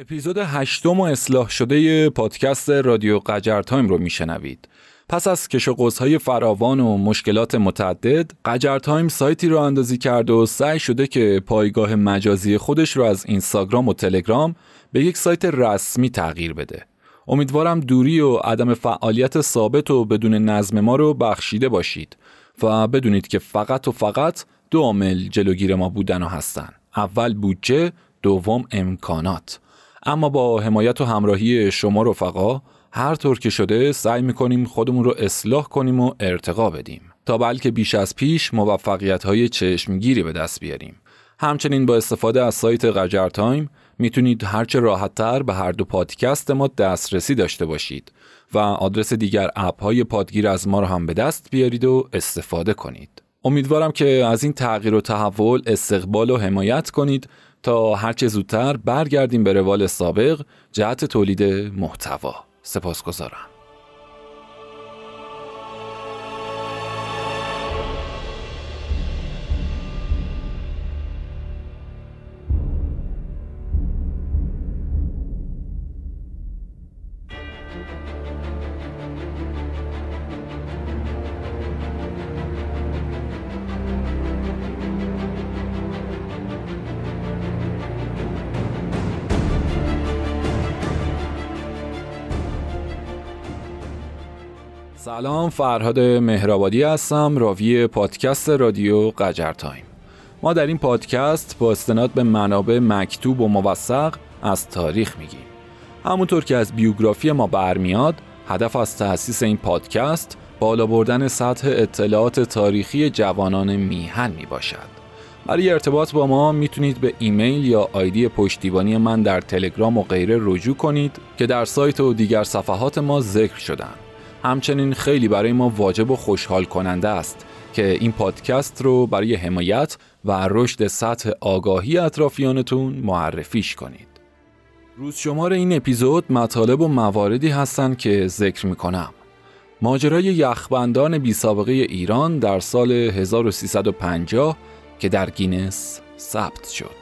اپیزود هشتم و اصلاح شده پادکست رادیو قجر تایم رو میشنوید. پس از کش و قوس‌های فراوان و مشکلات متعدد، قجر تایم سایتی راه اندازی کرد و سعی شده که پایگاه مجازی خودش رو از اینستاگرام و تلگرام به یک سایت رسمی تغییر بده. امیدوارم دوری و عدم فعالیت ثابت و بدون نظم ما رو بخشیده باشید و بدونید که فقط و فقط دو عامل جلوگیر ما بودن و هستن. اول بودجه، دوم امکانات. اما با حمایت و همراهی شما رفقا هر طور که شده سعی می‌کنیم خودمون رو اصلاح کنیم و ارتقا بدیم تا بلکه بیش از پیش موفقیت های چشمگیری به دست بیاریم همچنین با استفاده از سایت قجر تایم می‌تونید هرچه راحتتر به هر دو پادکست ما دسترسی داشته باشید و آدرس دیگر اپ های پادگیر از ما رو هم به دست بیارید و استفاده کنید. امیدوارم که از این تغییر و تحول استقبال و حمایت کنید تا هرچه زودتر برگردیم به روال سابق جهت تولید محتوا. سپاسگزارم. سلام فرهاد مهرآبادی هستم راوی پادکست رادیو قجر تایم. ما در این پادکست با استناد به منابع مکتوب و موثق از تاریخ میگیم. همونطور که از بیوگرافی ما برمیاد هدف از تأسیس این پادکست بالا بردن سطح اطلاعات تاریخی جوانان میهن می باشد برای ارتباط با ما می‌تونید به ایمیل یا آیدی پشتیبانی من در تلگرام و غیره رجوع کنید که در سایت و دیگر صفحات ما ذکر شدن همچنین خیلی برای ما واجب و خوشحال کننده است که این پادکست رو برای حمایت و رشد سطح آگاهی اطرافیانتون معرفیش کنید. روز شمار این اپیزود مطالب و مواردی هستند که ذکر می‌کنم. ماجرای یخبندان بی سابقه ایران در سال 1350 که در گینس ثبت شد.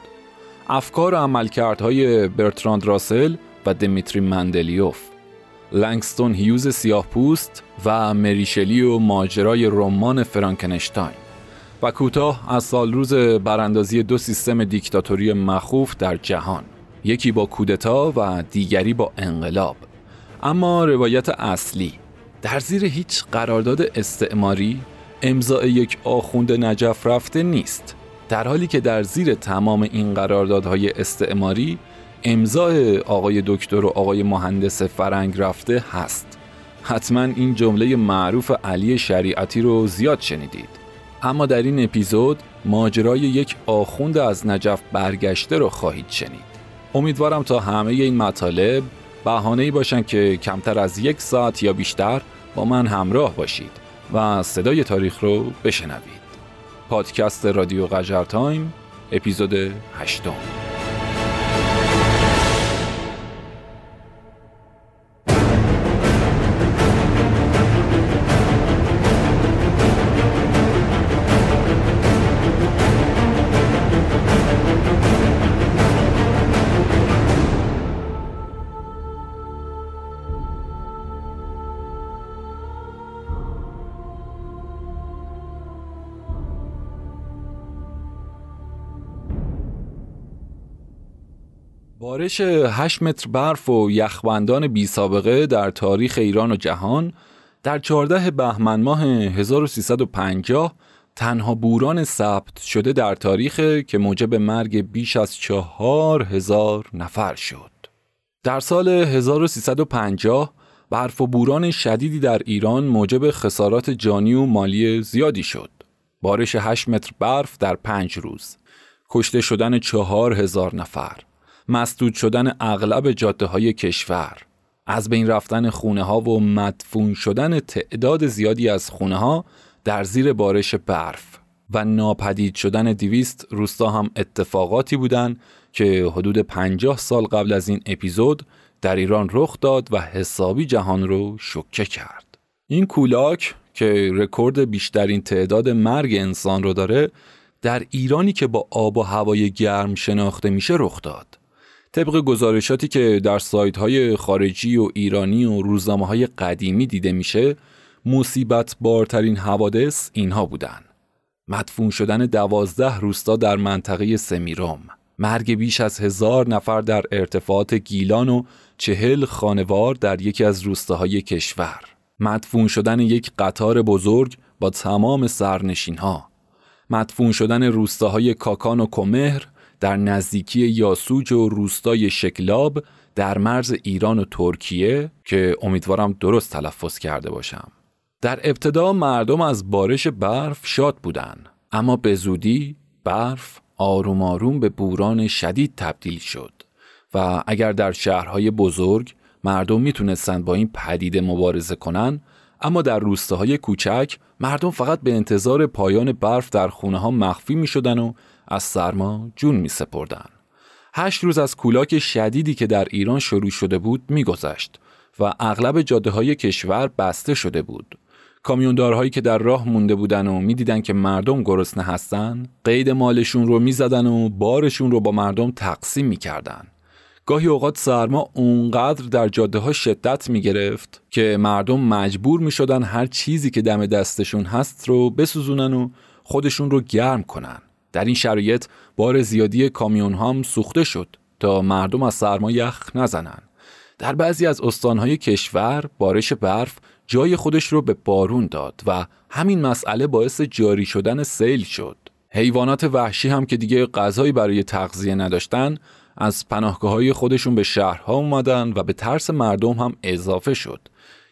افکار و عملکردهای برتراند راسل و دمیتری مندلیوف لنگستون هیوز سیاه پوست و مریشلی و ماجرای رمان فرانکنشتاین. و کوتاه از سال روز براندازی دو سیستم دیکتاتوری مخوف در جهان. یکی با کودتا و دیگری با انقلاب. اما روایت اصلی در زیر هیچ قرارداد استعماری امضاع یک آخوند نجف رفته نیست. در حالی که در زیر تمام این قراردادهای استعماری امضای آقای دکتر و آقای مهندس فرنگ رفته هست. حتما این جمله معروف علی شریعتی رو زیاد شنیدید. اما در این اپیزود ماجرای یک آخوند از نجف برگشته رو خواهید شنید. امیدوارم تا همه این مطالب بهانه‌ای باشن که کمتر از یک ساعت یا بیشتر با من همراه باشید و صدای تاریخ رو بشنوید. پادکست رادیو قجر تایم اپیزود هشتم. بارش 8 متر برف و یخبندان بی سابقه در تاریخ ایران و جهان در 14 بهمن ماه 1350 تنها بوران ثبت شده در تاریخ که موجب مرگ بیش از چهار هزار نفر شد. در سال 1350 برف و بوران شدیدی در ایران موجب خسارات جانی و مالی زیادی شد. بارش 8 متر برف در پنج روز. کشته شدن چهار هزار نفر. مسدود شدن اغلب جاده های کشور از بین رفتن خونه ها و مدفون شدن تعداد زیادی از خونه ها در زیر بارش برف و ناپدید شدن دیویست روستا هم اتفاقاتی بودند که حدود پنجاه سال قبل از این اپیزود در ایران رخ داد و حسابی جهان رو شکه کرد. این کولاک که رکورد بیشترین تعداد مرگ انسان رو داره در ایرانی که با آب و هوای گرم شناخته میشه رخ داد. طبق گزارشاتی که در سایت های خارجی و ایرانی و روزنامه های قدیمی دیده میشه مصیبت بارترین حوادث اینها بودن. مدفون شدن دوازده روستا در منطقه سمیروم مرگ بیش از هزار نفر در ارتفاعات گیلان و چهل خانوار در یکی از روستاهای کشور. مدفون شدن یک قطار بزرگ با تمام سرنشین ها مدفون شدن روستاهای کاکان و کمهر در نزدیکی یاسوج و روستای شکلاب در مرز ایران و ترکیه که امیدوارم درست تلفظ کرده باشم. در ابتدا مردم از بارش برف شاد بودند اما به زودی برف آروم آروم به بوران شدید تبدیل شد و اگر در شهرهای بزرگ مردم می‌تونستند با این پدیده مبارزه کنن اما در روستاهای کوچک مردم فقط به انتظار پایان برف در خونه ها مخفی می شدن و از سرما جون می سپردن. هشت روز از کولاک شدیدی که در ایران شروع شده بود میگذشت و اغلب جاده های کشور بسته شده بود. کامیوندارهایی که در راه مونده بودن و می‌دیدن که مردم گرسنه هستن قید مالشون رو می‌زدن و بارشون رو با مردم تقسیم می‌کردن گاهی اوقات سرما اونقدر در جاده ها شدت می گرفت که مردم مجبور می شدن هر چیزی که دم دستشون هست رو بسوزونن و خودشون رو گرم کنن. در این شرایط بار زیادی کامیون هم سوخته شد تا مردم از سرما یخ نزنن. در بعضی از استانهای کشور بارش برف جای خودش رو به بارون داد و همین مسئله باعث جاری شدن سیل شد. حیوانات وحشی هم که دیگه غذایی برای تغذیه نداشتن از پناهگاه های خودشون به شهرها اومدن و به ترس مردم هم اضافه شد.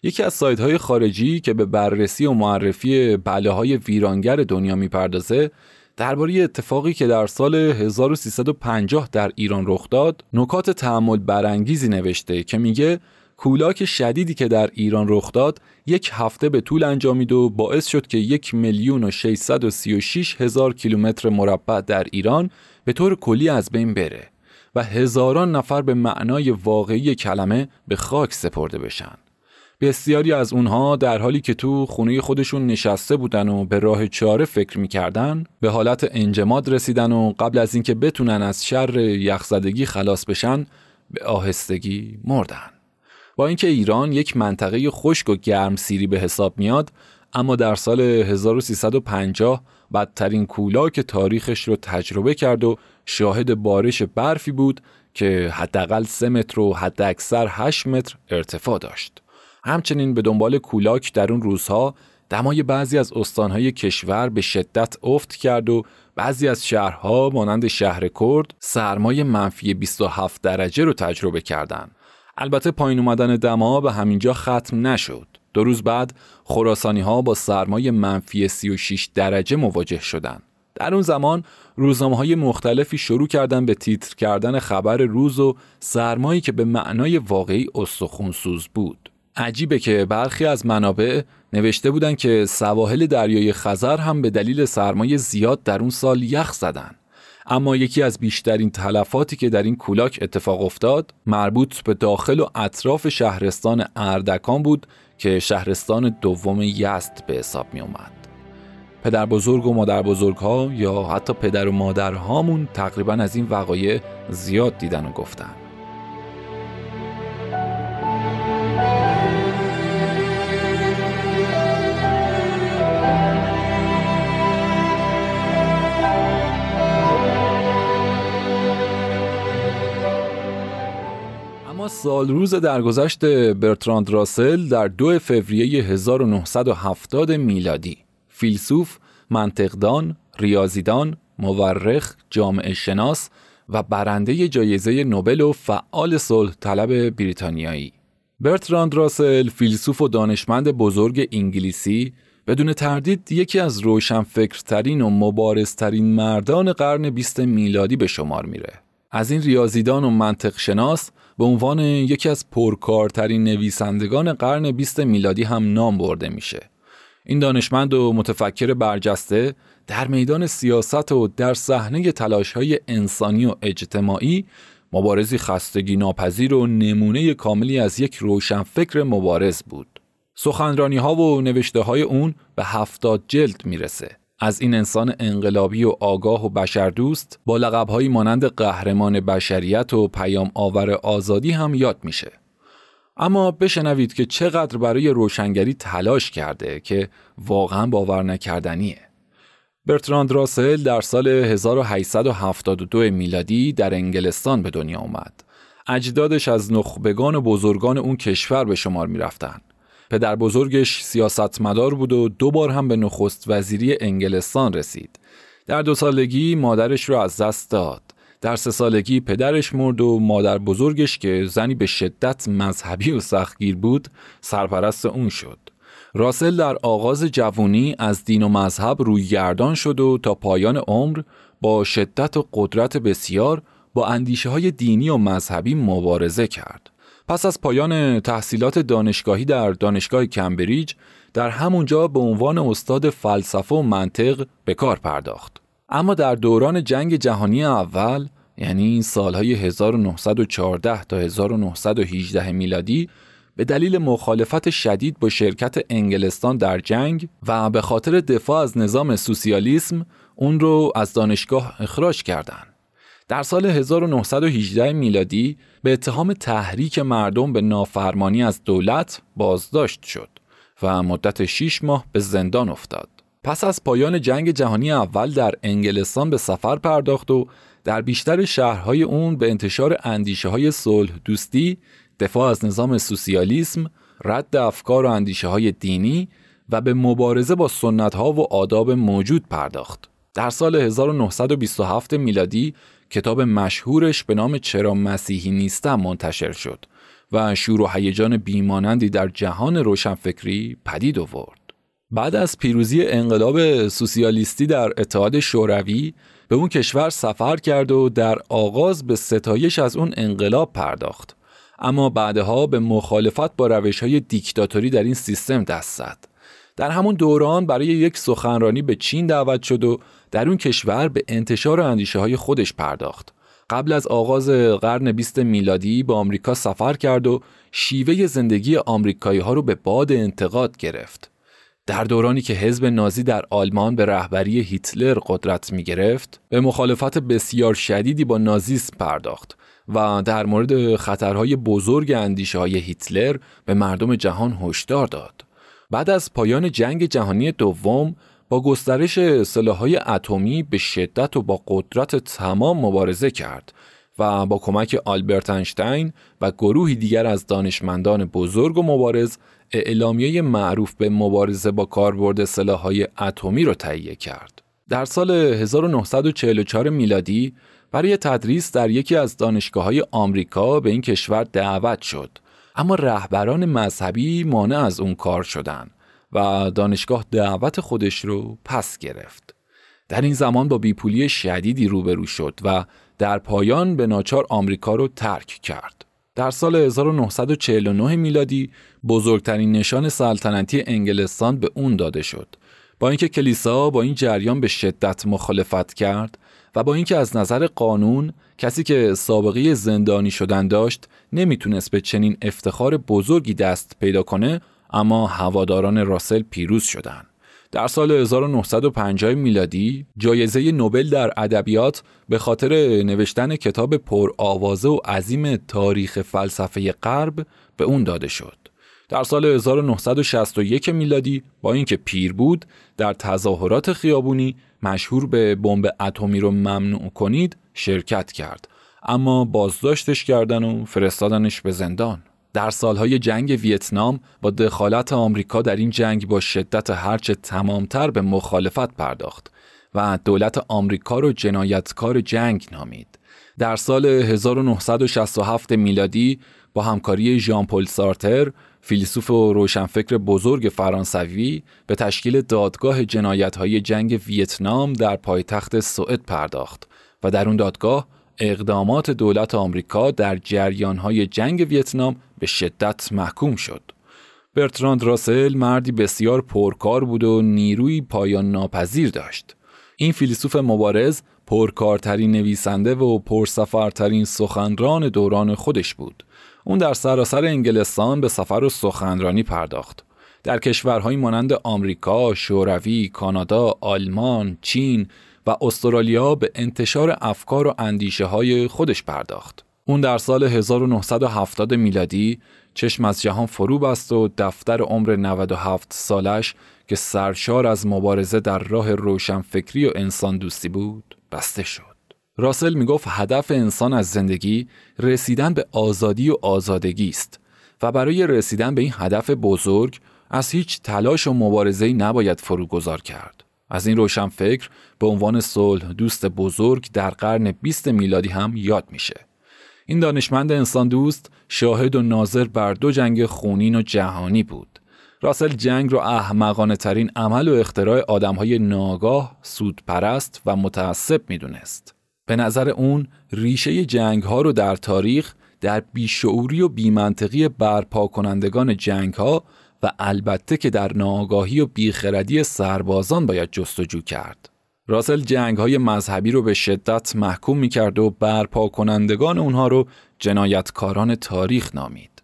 یکی از سایت های خارجی که به بررسی و معرفی بله های ویرانگر دنیا می‌پردازه درباره اتفاقی که در سال 1350 در ایران رخ داد نکات تعمل برانگیزی نوشته که میگه کولاک شدیدی که در ایران رخ داد یک هفته به طول انجامید و باعث شد که یک میلیون و 636 هزار کیلومتر مربع در ایران به طور کلی از بین بره و هزاران نفر به معنای واقعی کلمه به خاک سپرده بشن. بسیاری از اونها در حالی که تو خونه خودشون نشسته بودن و به راه چاره فکر می‌کردن به حالت انجماد رسیدن و قبل از اینکه بتونن از شر یخزدگی خلاص بشن به آهستگی مردن. با اینکه ایران یک منطقه خشک و گرم سیری به حساب میاد اما در سال 1350 بدترین کولاک تاریخش رو تجربه کرد و شاهد بارش برفی بود که حداقل 3 متر و حد اکثر 8 متر ارتفاع داشت. همچنین به دنبال کولاک در اون روزها دمای بعضی از استانهای کشور به شدت افت کرد و بعضی از شهرها مانند شهر کرد سرمای منفی 27 درجه رو تجربه کردند. البته پایین اومدن دما به همینجا ختم نشد. دو روز بعد خراسانی ها با سرمای منفی 36 درجه مواجه شدند. در اون زمان روزنامه های مختلفی شروع کردن به تیتر کردن خبر روز و سرمایی که به معنای واقعی استخونسوز بود. عجیبه که برخی از منابع نوشته بودن که سواحل دریای خزر هم به دلیل سرمایه زیاد در اون سال یخ زدن. اما یکی از بیشترین تلفاتی که در این کولاک اتفاق افتاد مربوط به داخل و اطراف شهرستان اردکان بود که شهرستان دوم یزد به حساب می اومد. پدر بزرگ و مادر بزرگ ها یا حتی پدر و مادر هامون تقریبا از این وقایع زیاد دیدن و گفتن. سال روز درگذشت برتراند راسل در دو فوریه 1970 میلادی فیلسوف، منطقدان، ریاضیدان، مورخ، جامعه شناس و برنده جایزه نوبل و فعال صلح طلب بریتانیایی برتراند راسل فیلسوف و دانشمند بزرگ انگلیسی بدون تردید یکی از روشنفکرترین و مبارزترین مردان قرن بیست میلادی به شمار میره. از این ریاضیدان و منطق شناس به عنوان یکی از پرکارترین نویسندگان قرن بیست میلادی هم نام برده میشه. این دانشمند و متفکر برجسته در میدان سیاست و در صحنه تلاش های انسانی و اجتماعی مبارزی خستگی ناپذیر و نمونه کاملی از یک روشنفکر مبارز بود. سخنرانی ها و نوشته های اون به هفتاد جلد می‌رسه. از این انسان انقلابی و آگاه و بشردوست با لقبهایی مانند قهرمان بشریت و پیام آور آزادی هم یاد میشه. اما بشنوید که چقدر برای روشنگری تلاش کرده که واقعا باور نکردنیه. برتراند راسل در سال 1872 میلادی در انگلستان به دنیا اومد. اجدادش از نخبگان و بزرگان اون کشور به شمار می رفتن. پدر بزرگش سیاستمدار بود و دو بار هم به نخست وزیری انگلستان رسید. در دو سالگی مادرش رو از دست داد. در سه سالگی پدرش مرد و مادر بزرگش که زنی به شدت مذهبی و سختگیر بود سرپرست اون شد. راسل در آغاز جوانی از دین و مذهب روی گردان شد و تا پایان عمر با شدت و قدرت بسیار با اندیشه های دینی و مذهبی مبارزه کرد. پس از پایان تحصیلات دانشگاهی در دانشگاه کمبریج در همونجا به عنوان استاد فلسفه و منطق به کار پرداخت. اما در دوران جنگ جهانی اول یعنی سالهای 1914 تا 1918 میلادی به دلیل مخالفت شدید با شرکت انگلستان در جنگ و به خاطر دفاع از نظام سوسیالیسم اون رو از دانشگاه اخراج کردند. در سال 1918 میلادی به اتهام تحریک مردم به نافرمانی از دولت بازداشت شد و مدت 6 ماه به زندان افتاد. پس از پایان جنگ جهانی اول در انگلستان به سفر پرداخت و در بیشتر شهرهای اون به انتشار اندیشه های صلح دوستی، دفاع از نظام سوسیالیسم، رد افکار و اندیشه های دینی و به مبارزه با سنت ها و آداب موجود پرداخت. در سال 1927 میلادی کتاب مشهورش به نام چرا مسیحی نیستم منتشر شد و شور و هیجان بیمانندی در جهان روشنفکری پدید آورد. بعد از پیروزی انقلاب سوسیالیستی در اتحاد شوروی به اون کشور سفر کرد و در آغاز به ستایش از اون انقلاب پرداخت اما بعدها به مخالفت با روش های دیکتاتوری در این سیستم دست زد در همون دوران برای یک سخنرانی به چین دعوت شد و در اون کشور به انتشار اندیشه های خودش پرداخت. قبل از آغاز قرن 20 میلادی به آمریکا سفر کرد و شیوه زندگی آمریکایی ها رو به باد انتقاد گرفت. در دورانی که حزب نازی در آلمان به رهبری هیتلر قدرت می گرفت، به مخالفت بسیار شدیدی با نازیسم پرداخت و در مورد خطرهای بزرگ اندیشه های هیتلر به مردم جهان هشدار داد. بعد از پایان جنگ جهانی دوم با گسترش سلاحهای اتمی به شدت و با قدرت تمام مبارزه کرد و با کمک آلبرت انشتین و گروهی دیگر از دانشمندان بزرگ و مبارز اعلامیه معروف به مبارزه با کاربرد سلاحهای اتمی را تهیه کرد. در سال 1944 میلادی برای تدریس در یکی از دانشگاه های آمریکا به این کشور دعوت شد اما رهبران مذهبی مانع از اون کار شدند و دانشگاه دعوت خودش رو پس گرفت. در این زمان با بیپولی شدیدی روبرو شد و در پایان به ناچار آمریکا رو ترک کرد. در سال 1949 میلادی بزرگترین نشان سلطنتی انگلستان به اون داده شد. با اینکه کلیسا با این جریان به شدت مخالفت کرد و با اینکه از نظر قانون کسی که سابقه زندانی شدن داشت نمی‌تونست به چنین افتخار بزرگی دست پیدا کنه اما هواداران راسل پیروز شدند. در سال 1950 میلادی جایزه نوبل در ادبیات به خاطر نوشتن کتاب پرآوازه و عظیم تاریخ فلسفه غرب به اون داده شد. در سال 1961 میلادی با اینکه پیر بود در تظاهرات خیابونی مشهور به بمب اتمی رو ممنوع کنید شرکت کرد اما بازداشتش کردن و فرستادنش به زندان در سالهای جنگ ویتنام با دخالت آمریکا در این جنگ با شدت هرچه تمامتر به مخالفت پرداخت و دولت آمریکا رو جنایتکار جنگ نامید. در سال 1967 میلادی با همکاری ژان پل سارتر فیلسوف و روشنفکر بزرگ فرانسوی به تشکیل دادگاه جنایت‌های جنگ ویتنام در پایتخت سوئد پرداخت و در اون دادگاه اقدامات دولت آمریکا در جریانهای جنگ ویتنام به شدت محکوم شد. برتراند راسل مردی بسیار پرکار بود و نیروی پایان ناپذیر داشت. این فیلسوف مبارز پرکارترین نویسنده و پرسفرترین سخنران دوران خودش بود. اون در سراسر انگلستان به سفر و سخنرانی پرداخت. در کشورهایی مانند آمریکا، شوروی، کانادا، آلمان، چین و استرالیا به انتشار افکار و اندیشه های خودش پرداخت. اون در سال 1970 میلادی چشم از جهان فرو بست و دفتر عمر 97 سالش که سرشار از مبارزه در راه روشنفکری و انسان دوستی بود بسته شد. راسل می‌گفت هدف انسان از زندگی رسیدن به آزادی و آزادگی است و برای رسیدن به این هدف بزرگ از هیچ تلاش و مبارزه‌ای نباید فروگذار کرد. از این روشنفکر به عنوان صلح دوست بزرگ در قرن 20 میلادی هم یاد میشه. این دانشمند انسان دوست شاهد و ناظر بر دو جنگ خونین و جهانی بود. راسل جنگ رو احمقانه ترین عمل و اختراع آدم های ناگاه، سودپرست و متعصب می‌دونست. به نظر اون ریشه جنگ ها رو در تاریخ در بیشعوری و بیمنطقی برپا کنندگان جنگ ها و البته که در ناآگاهی و بیخردی سربازان باید جستجو کرد. راسل جنگ های مذهبی رو به شدت محکوم می کرد و برپا کنندگان اونها رو جنایتکاران تاریخ نامید.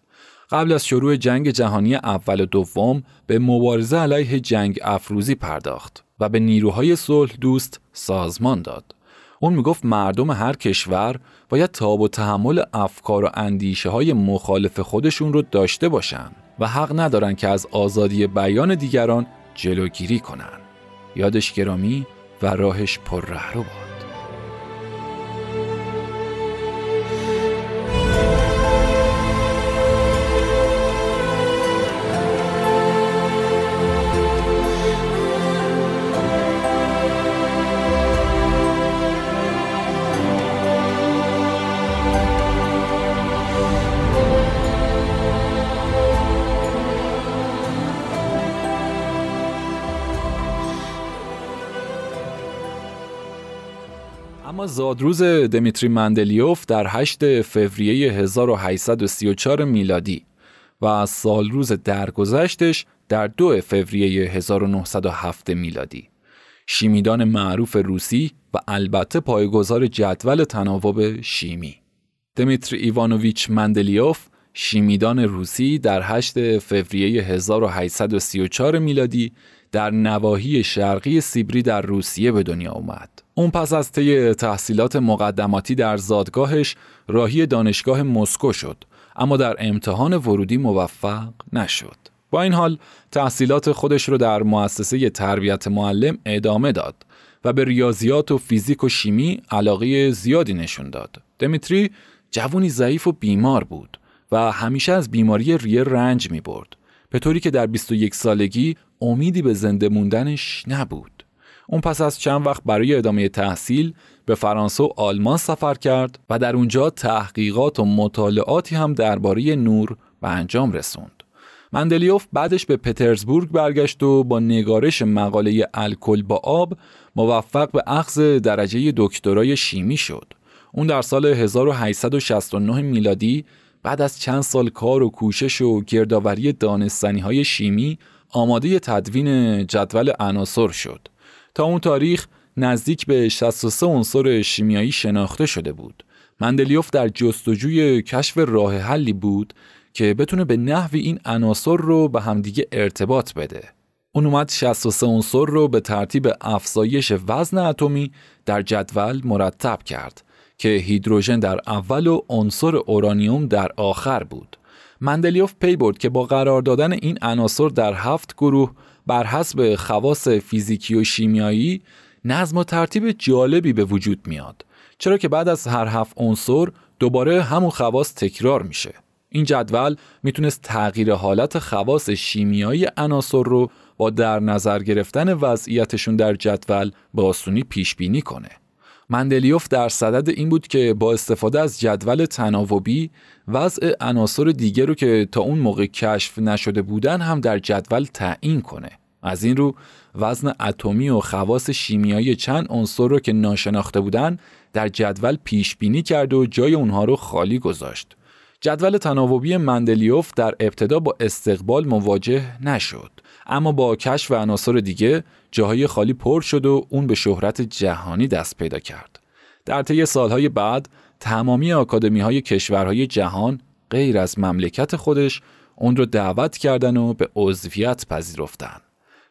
قبل از شروع جنگ جهانی اول و دوم به مبارزه علیه جنگ افروزی پرداخت و به نیروهای صلح دوست سازمان داد. اون می‌گفت مردم هر کشور باید تاب و تحمل افکار و اندیشه های مخالف خودشون رو داشته باشن و حق ندارن که از آزادی بیان دیگران جلوگیری کنن. یادش گرامی و راهش پر رهرو باد. زادروز دمیتری مندلیوف در 8 فوریه 1834 میلادی و از سالروز درگذشتش در 2 فوریه 1907 میلادی. شیمیدان معروف روسی و البته پایگذار جدول تناوب شیمی. دمیتری ایوانوویچ مندلیوف شیمیدان روسی در 8 فوریه 1834 میلادی در نواحی شرقی سیبری در روسیه به دنیا اومد. اون پس از طی تحصیلات مقدماتی در زادگاهش راهی دانشگاه مسکو شد اما در امتحان ورودی موفق نشد. با این حال تحصیلات خودش رو در مؤسسه تربیت معلم ادامه داد و به ریاضیات و فیزیک و شیمی علاقه زیادی نشون داد. دمیتری جوونی ضعیف و بیمار بود و همیشه از بیماری ریه رنج می برد. به طوری که در 21 سالگی امیدی به زنده موندنش نبود. اون پس از چند وقت برای ادامه تحصیل به فرانسه و آلمان سفر کرد و در اونجا تحقیقات و مطالعاتی هم درباره نور به انجام رسوند. مندلیوف بعدش به پترزبورگ برگشت و با نگارش مقاله الکل با آب موفق به اخذ درجه دکترای شیمی شد. اون در سال 1869 میلادی بعد از چند سال کار و کوشش و گردآوری دانستنی های شیمی آماده تدوین جدول عناصر شد. تا اون تاریخ نزدیک به 63 عنصر شیمیایی شناخته شده بود. مندلیوف در جستجوی کشف راه حلی بود که بتونه به نحوی این عناصر رو به همدیگه ارتباط بده. اون اومد 63 عنصر رو به ترتیب افزایش وزن اتمی در جدول مرتب کرد که هیدروژن در اول و عنصر اورانیوم در آخر بود. مندلیوف پی برد که با قرار دادن این عناصر در هفت گروه بر حسب خواص فیزیکی و شیمیایی نظم و ترتیب جالبی به وجود میاد چرا که بعد از هر هفت عنصر دوباره همون خواص تکرار میشه این جدول می‌تونست تغییر حالت خواص شیمیایی عناصر رو با در نظر گرفتن وضعیتشون در جدول به آسونی پیش بینی کنه مندلیوف در صدد این بود که با استفاده از جدول تناوبی وضع عناصر دیگر رو که تا اون موقع کشف نشده بودن هم در جدول تعیین کنه. از این رو وزن اتمی و خواص شیمیایی چند عنصر رو که ناشناخته بودن در جدول پیش بینی کرد و جای اونها رو خالی گذاشت. جدول تناوبی مندلیوف در ابتدا با استقبال مواجه نشد. اما با کشف عناصر دیگه جاهای خالی پر شد و اون به شهرت جهانی دست پیدا کرد. در طی سالهای بعد تمامی آکادمی های کشورهای جهان غیر از مملکت خودش اون رو دعوت کردن و به عضویت پذیرفتن.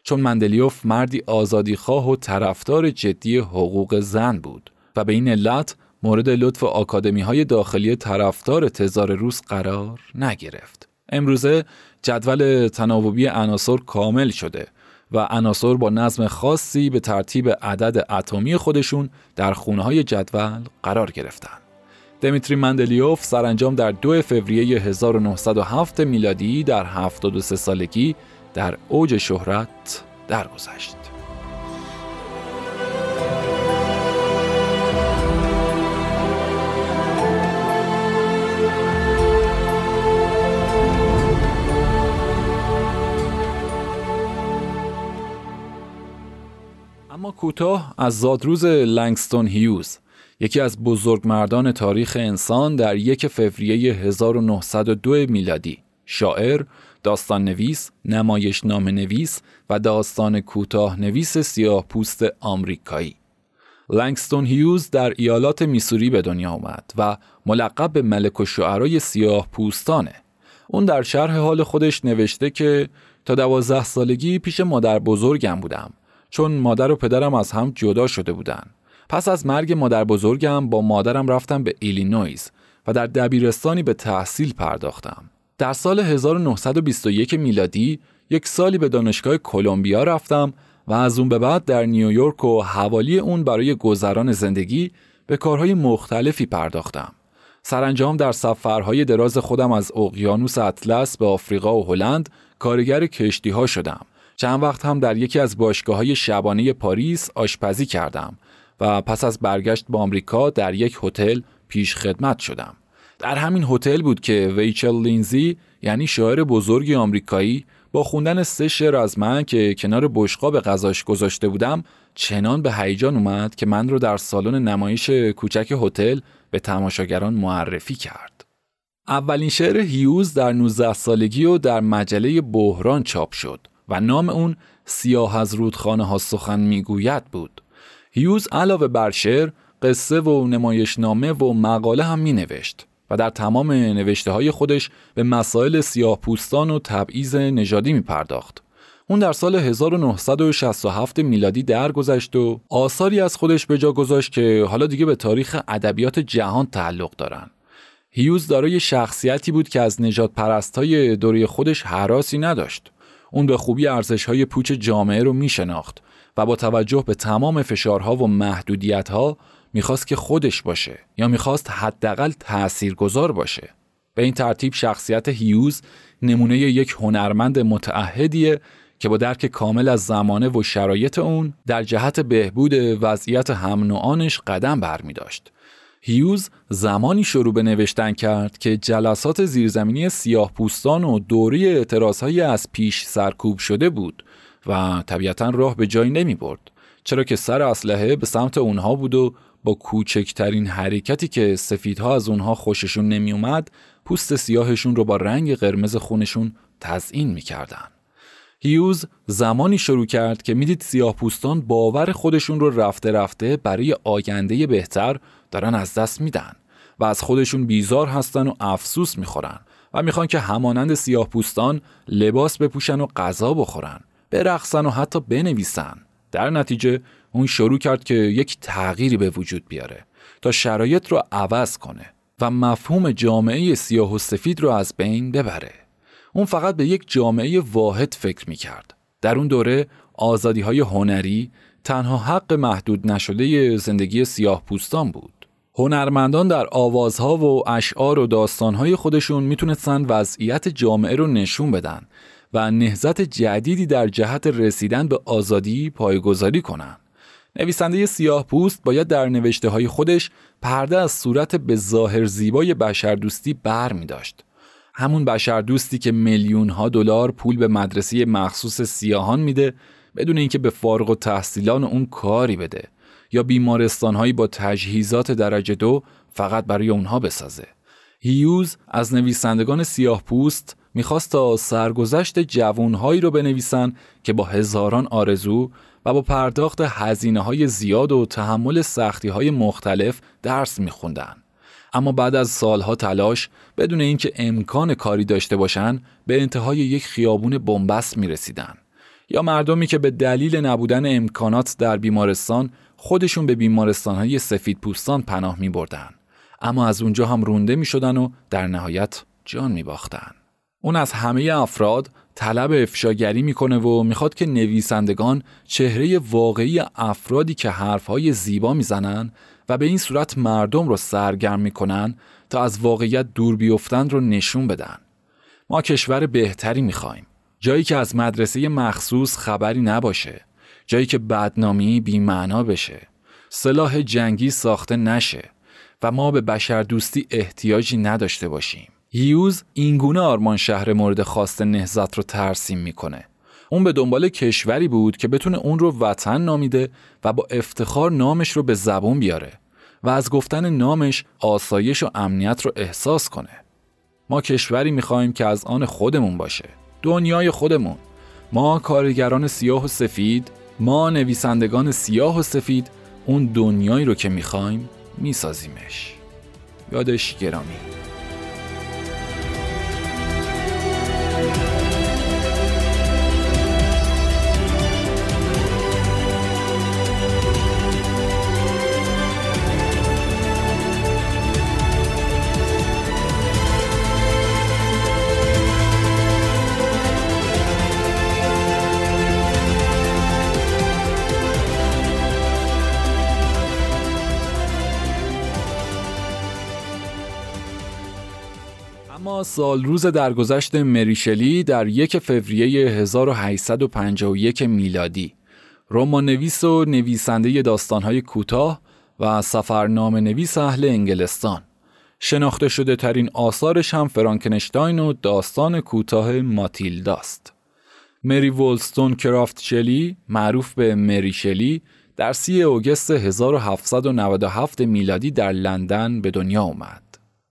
چون مندلیوف مردی آزادیخواه و طرفدار جدی حقوق زن بود و به این علت مورد لطف آکادمی های داخلی طرفدار تزار روس قرار نگرفت. امروزه جدول تناوبی عناصر کامل شده و عناصر با نظم خاصی به ترتیب عدد اتمی خودشون در خونه های جدول قرار گرفتن. دمیتری مندلیوف سرانجام در 2 فوریه 1907 میلادی در 73 سالگی در اوج شهرت درگذشت. کوتاه از زادروز لنگستون هیوز یکی از بزرگمردان تاریخ انسان در یک فوریه 1902 میلادی شاعر، داستان نویس، نمایش نام نویس و داستان کوتاه نویس سیاه پوست آمریکایی. لنگستون هیوز در ایالات میسوری به دنیا آمد و ملقب به ملک و شعرای سیاه پوستانه. اون در شرح حال خودش نوشته که تا دوازده سالگی پیش مادر بزرگم بودم چون مادر و پدرم از هم جدا شده بودن. پس از مرگ مادر بزرگم با مادرم رفتم به ایلینویز و در دبیرستانی به تحصیل پرداختم. در سال 1921 میلادی یک سالی به دانشگاه کلمبیا رفتم و از اون به بعد در نیویورک و حوالی اون برای گذران زندگی به کارهای مختلفی پرداختم. سرانجام در سفرهای دراز خودم از اقیانوس اطلس به آفریقا و هلند کارگر کشتی ها شدم. چند وقت هم در یکی از باشگاه های شبانه پاریس آشپزی کردم و پس از برگشت به آمریکا در یک هتل پیش خدمت شدم. در همین هتل بود که ویچل لینزی یعنی شاعر بزرگی آمریکایی با خوندن سه شعر از من که کنار بشقاب غذاش گذاشته بودم چنان به هیجان اومد که من رو در سالن نمایش کوچک هتل به تماشاگران معرفی کرد. اولین شعر هیوز در 19 سالگی و در مجله بحران چاپ شد و نام اون سیاه از رودخانه ها سخن می‌گوید بود. هیوز علاوه بر شعر قصه و نمایشنامه و مقاله هم می نوشت و در تمام نوشته های خودش به مسائل سیاه پوستان و تبعیض نژادی می پرداخت. اون در سال 1967 میلادی درگذشت و آثاری از خودش به جا گذاشت که حالا دیگه به تاریخ ادبیات جهان تعلق دارن. هیوز دارای شخصیتی بود که از نجات پرستای دوره خودش حراسی نداشت. اون به خوبی ارزش های پوچ جامعه رو می شناخت و با توجه به تمام فشارها و محدودیتها می‌خواست که خودش باشه یا می‌خواست حداقل تاثیرگذار باشه به این ترتیب شخصیت هیوز نمونه یک هنرمند متعهدیه که با درک کامل از زمانه و شرایط اون در جهت بهبود وضعیت هم قدم برمی داشت. هیوز زمانی شروع به نوشتن کرد که جلسات زیرزمینی سیاه پوستان و دوری اعتراضهایی از پیش سرکوب شده بود و طبیعتا راه به جایی نمی برد. چرا که سر اسلحه به سمت اونها بود و با کوچکترین حرکتی که سفیدها از اونها خوششون نمی اومد پوست سیاهشون رو با رنگ قرمز خونشون تزئین می‌کردن. هیوز زمانی شروع کرد که می‌دید سیاه پوستان باور خودشون رو رفته رفته برای آینده بهتر دارن از دست میدن و از خودشون بیزار هستن و افسوس می‌خورن و می‌خوان که همانند سیاه پوستان لباس بپوشن و غذا بخورن برقصن و حتی بنویسن در نتیجه اون شروع کرد که یک تغییری به وجود بیاره تا شرایط رو عوض کنه و مفهوم جامعه سیاه و سفید رو از بین ببره. اون فقط به یک جامعه واحد فکر می کرد. در اون دوره آزادی های هنری تنها حق محدود نشده زندگی سیاه پوستان بود. هنرمندان در آوازها و اشعار و داستانهای خودشون می‌تونستن وضعیت جامعه رو نشون بدن و نهزت جدیدی در جهت رسیدن به آزادی پایگذاری کنند. نویسنده سیاه پوست باید در نوشته های خودش پرده از صورت به ظاهر زیبای بشردوستی بر می داشت. همون بشردوستی که میلیون ها دلار پول به مدرسه مخصوص سیاهان میده بدون اینکه به فارغ و تحصیلان اون کاری بده یا بیمارستان هایی با تجهیزات درجه دو فقط برای اونها بسازه. هیوز از نویسندگان سیاه پوست می‌خواست تا سرگذشت جوانهایی رو بنویسن که با هزاران آرزو و با پرداخت هزینه های زیاد و تحمل سختی های مختلف درس میخوندن. اما بعد از سالها تلاش بدون اینکه امکان کاری داشته باشن به انتهای یک خیابون بنبست می. یا مردمی که به دلیل نبودن امکانات در بیمارستان خودشون به بیمارستان های سفید پوستان پناه می بردن. اما از اونجا هم رونده می شدن و در نهایت جان می باختن. اون از همه افراد طلب افشاگری می‌کنه و می‌خواد که نویسندگان چهره واقعی افرادی که حرفهای زیبا می‌زنن و به این صورت مردم رو سرگرم می‌کنن تا از واقعیت دور بیفتند رو نشون بدن. ما کشور بهتری می‌خوایم. جایی که از مدرسه مخصوص خبری نباشه. جایی که بدنامی بیمعنا بشه. سلاح جنگی ساخته نشه و ما به بشردوستی احتیاجی نداشته باشیم. هیوز اینگونه آرمان شهر مورد خواست نهزت رو ترسیم می‌کنه. اون به دنبال کشوری بود که بتونه اون رو وطن نامیده و با افتخار نامش رو به زبون بیاره و از گفتن نامش آسایش و امنیت رو احساس کنه. ما کشوری می‌خوایم که از آن خودمون باشه. دنیای خودمون. ما کارگران سیاه و سفید، ما نویسندگان سیاه و سفید اون دنیایی رو که می‌خوایم میسازیمش. یادش گرامی. سال روز درگذشت مریشلی در یک فوریه 1851 میلادی رمان نویس و نویسنده داستانهای کوتاه و سفرنامه نویس اهل انگلستان. شناخته شده ترین آثارش هم فرانکنشتاین و داستان کوتاه ماتیلداست. مری وولستون کرافت شلی معروف به مری شلی در سی اوگست 1797 میلادی در لندن به دنیا اومد.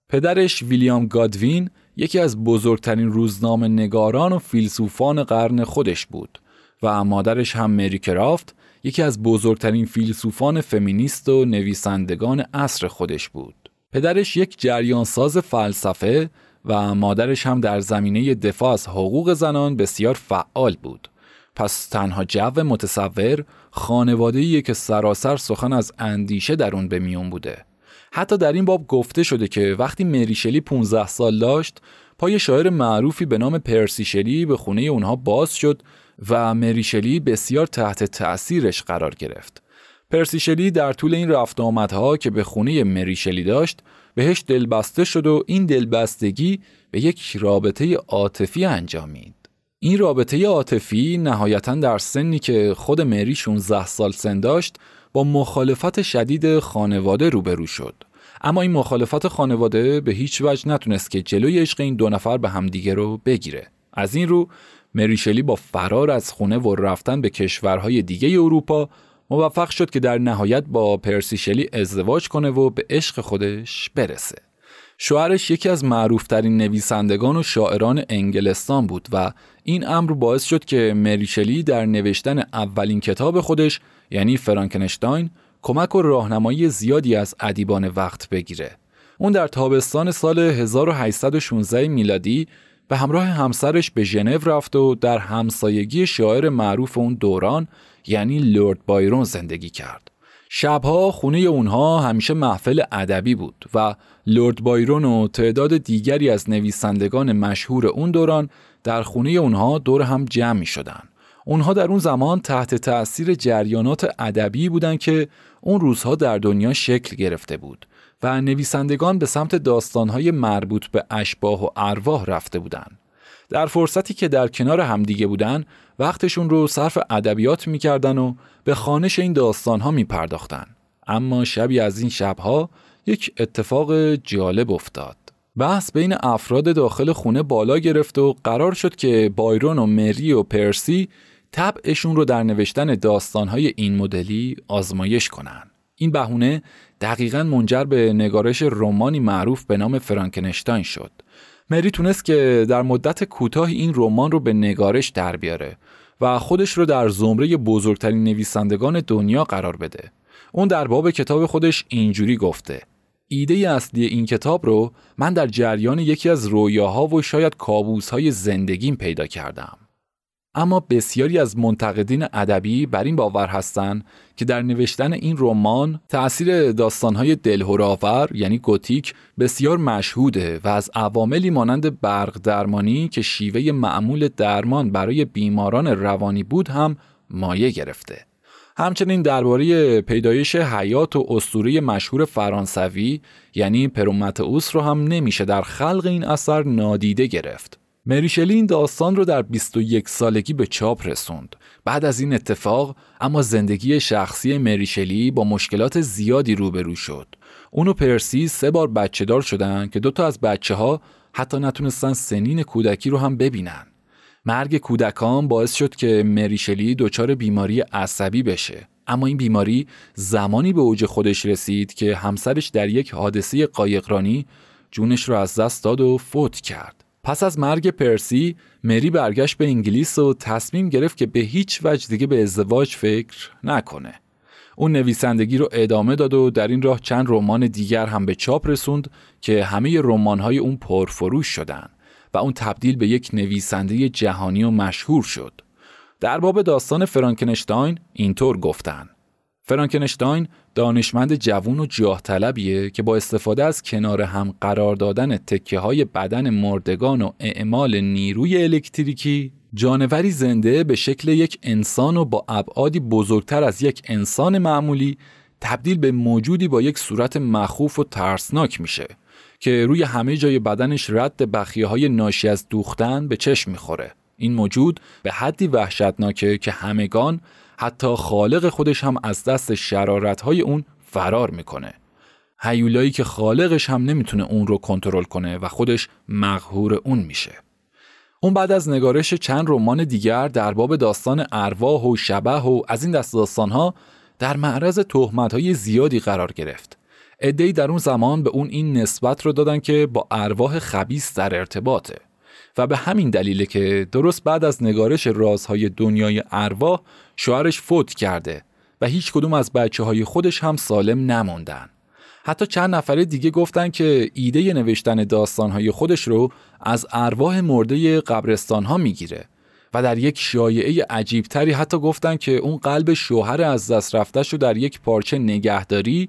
پدرش ویلیام گادوین یکی از بزرگترین روزنامه نگاران و فیلسوفان قرن خودش بود و مادرش هم مری کرافت یکی از بزرگترین فیلسوفان فمینیست و نویسندگان عصر خودش بود. پدرش یک جریانساز فلسفه و مادرش هم در زمینه دفاع از حقوق زنان بسیار فعال بود. پس تنها جو متصور خانواده‌ایه که سراسر سخن از اندیشه در اون به میون بوده. حتی در این باب گفته شده که وقتی مریشلی 15 سال داشت پای شاعر معروفی به نام پرسیشلی به خونه اونها باز شد و مریشلی بسیار تحت تأثیرش قرار گرفت. پرسیشلی در طول این رفت آمدها که به خونه مریشلی داشت بهش دلبسته شد و این دلبستگی به یک رابطه عاطفی انجامید. این رابطه عاطفی نهایتا در سنی که خود مری 16 سال سن داشت با مخالفت شدید خانواده روبرو شد. اما این مخالفت خانواده به هیچ وجه نتونست که جلوی عشق این دو نفر به همدیگه رو بگیره. از این رو مریشلی با فرار از خونه و رفتن به کشورهای دیگه اروپا موفق شد که در نهایت با پرسیشلی ازدواج کنه و به عشق خودش برسه. شوهرش یکی از معروفترین نویسندگان و شاعران انگلستان بود و این امر باعث شد که مریشلی در نوشتن اولین کتاب خودش یعنی فرانکنشتاین کمک و راهنمایی زیادی از ادیبان وقت بگیره. اون در تابستان سال 1816 میلادی به همراه همسرش به ژنو رفت و در همسایگی شاعر معروف اون دوران یعنی لورد بایرون زندگی کرد. شبها خونه اونها همیشه محفل ادبی بود و لورد بایرون و تعداد دیگری از نویسندگان مشهور اون دوران در خونه اونها دور هم جمع می شدن. اونها در اون زمان تحت تأثیر جریانات ادبی بودند که اون روزها در دنیا شکل گرفته بود و نویسندگان به سمت داستانهای مربوط به اشباه و ارواح رفته بودند. در فرصتی که در کنار همدیگه بودن وقتشون رو صرف ادبیات می‌کردن و به خانش این داستانها میپرداختن اما شبی از این شبها یک اتفاق جالب افتاد بحث بین افراد داخل خونه بالا گرفت و قرار شد که بایرون و مری و پرسی طبعشون رو در نوشتن داستانهای این مدلی آزمایش کنن. این بهونه دقیقا منجر به نگارش رمانی معروف به نام فرانکنشتاین شد. مری تونست که در مدت کوتاه این رمان رو به نگارش در بیاره و خودش رو در زمره بزرگترین نویسندگان دنیا قرار بده. اون در باب کتاب خودش اینجوری گفته ایده اصلی این کتاب رو من در جریان یکی از رویاها و شاید کابوسهای زندگیم پیدا کردم. اما بسیاری از منتقدین ادبی بر این باور هستند که در نوشتن این رمان تأثیر داستانهای دلهوراور یعنی گوتیک بسیار مشهوده و از عواملی مانند برق درمانی که شیوه معمول درمان برای بیماران روانی بود هم مایه گرفته. همچنین درباره پیدایش حیات و اسطوره مشهور فرانسوی یعنی پرومتئوس رو هم نمیشه در خلق این اثر نادیده گرفت. مریشلی این داستان رو در 21 سالگی به چاپ رسوند. بعد از این اتفاق اما زندگی شخصی مریشلی با مشکلات زیادی روبرو شد. اونو پرسی سه بار بچه دار شدن که دوتا از بچه ها حتی نتونستن سنین کودکی رو هم ببینن. مرگ کودکان باعث شد که مریشلی دچار بیماری عصبی بشه. اما این بیماری زمانی به اوج خودش رسید که همسرش در یک حادثه قایقرانی جونش رو از دست داد و فوت کرد. پس از مرگ پرسی مری برگشت به انگلیس و تصمیم گرفت که به هیچ وجه دیگه به ازدواج فکر نکنه. اون نویسندگی رو ادامه داد و در این راه چند رمان دیگر هم به چاپ رسوند که همه رمان‌های اون پرفروش شدن و اون تبدیل به یک نویسنده جهانی و مشهور شد. در باب داستان فرانکنشتاین اینطور گفتن فرانکنشتاین دانشمند جوون و جاه طلبیه که با استفاده از کنار هم قرار دادن تکه های بدن مردگان و اعمال نیروی الکتریکی جانوری زنده به شکل یک انسان و با ابعادی بزرگتر از یک انسان معمولی تبدیل به موجودی با یک صورت مخوف و ترسناک میشه که روی همه جای بدنش رد بخیه های ناشی از دوختن به چشم می‌خوره. این موجود به حدی وحشتناکه که همگان حتی خالق خودش هم از دست های اون فرار می‌کنه. هیولایی که خالقش هم نمی‌تونه اون رو کنترل کنه و خودش مغهور اون میشه. اون بعد از نگارش چند رمان دیگر در باب داستان ارواح و شبه و از این دست داستانها در معرض های زیادی قرار گرفت. ادهی در اون زمان به اون این نسبت رو دادن که با ارواح خبیس در ارتباطه. و به همین دلیله که درست بعد از نگارش رازهای دنیای ارواح شوهرش فوت کرده و هیچ کدوم از بچه های خودش هم سالم نموندن. حتی چند نفر دیگه گفتن که ایده نوشتن داستانهای خودش رو از ارواح مرده قبرستان ها می‌گیره و در یک شایعه عجیبتری حتی گفتن که اون قلب شوهر از دست رفتش رو در یک پارچه نگهداری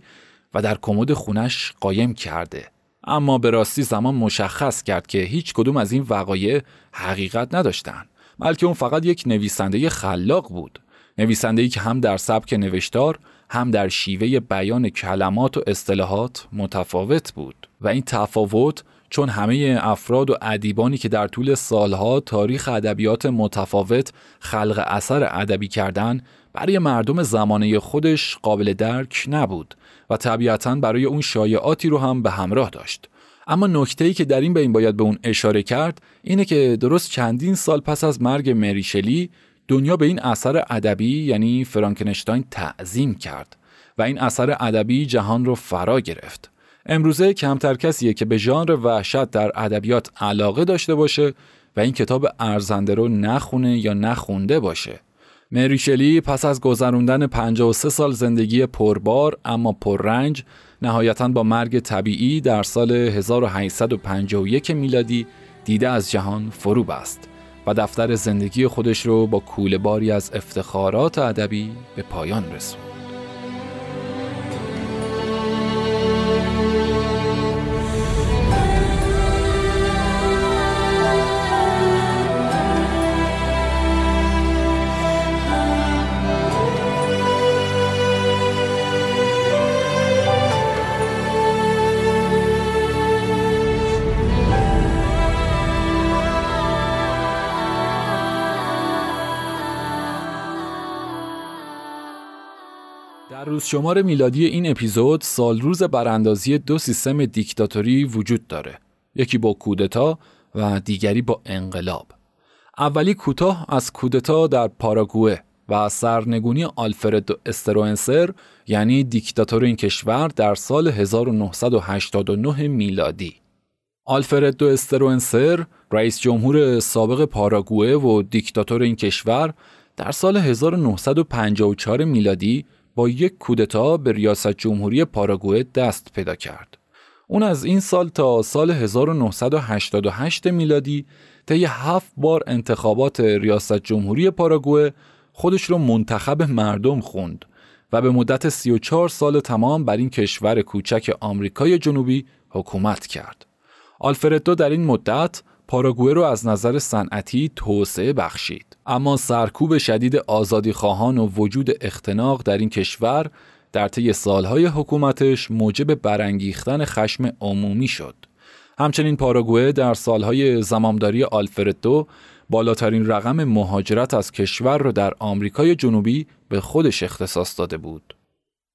و در کمد خونش قایم کرده اما به راستی زمان مشخص کرد که هیچ کدوم از این وقایع حقیقت نداشتند بلکه اون فقط یک نویسنده خلاق بود. نویسنده‌ای که هم در سبک نوشتار هم در شیوه بیان کلمات و اصطلاحات متفاوت بود. و این تفاوت چون همه افراد و ادیبانی که در طول سالها تاریخ ادبیات متفاوت خلق اثر ادبی کردن برای مردم زمانه خودش قابل درک نبود. و طبیعتا برای اون شایعاتی رو هم به همراه داشت. اما نکته ای که در این بین باید به اون اشاره کرد اینه که درست چندین سال پس از مرگ مریشلی دنیا به این اثر ادبی یعنی فرانکنشتاین تعظیم کرد و این اثر ادبی جهان رو فرا گرفت. امروزه کمتر کسیه که به ژانر وحشت در ادبیات علاقه داشته باشه و این کتاب ارزنده رو نخونه یا نخونده باشه. مریشلی پس از گذروندن 53 سال زندگی پربار اما پررنج نهایتا با مرگ طبیعی در سال 1851 میلادی دیده از جهان فرو بست و دفتر زندگی خودش رو با کوله باری از افتخارات ادبی به پایان رسوند. روز شمار میلادی این اپیزود سال روز براندازی دو سیستم دیکتاتوری وجود داره. یکی با کودتا و دیگری با انقلاب. اولی کوتاه از کودتا در پاراگوه و سرنگونی آلفردو استروئنسر یعنی دیکتاتور این کشور در سال 1989 میلادی. آلفردو استروئنسر رئیس جمهور سابق پاراگوئه و دیکتاتور این کشور در سال 1954 میلادی با یک کودتا به ریاست جمهوری پاراگوئه دست پیدا کرد. اون از این سال تا سال 1988 میلادی طی هفت بار انتخابات ریاست جمهوری پاراگوئه خودش رو منتخب مردم خوند و به مدت 34 سال تمام بر این کشور کوچک آمریکای جنوبی حکومت کرد. آلفردو در این مدت پاراگوئه رو از نظر صنعتی توسعه بخشید. اما سرکوب شدید آزادی خواهان و وجود اختناق در این کشور در طی سالهای حکومتش موجب برانگیختن خشم عمومی شد. همچنین پاراگوئه در سالهای زمامداری آلفردو بالاترین رقم مهاجرت از کشور را در آمریکای جنوبی به خودش اختصاص داده بود.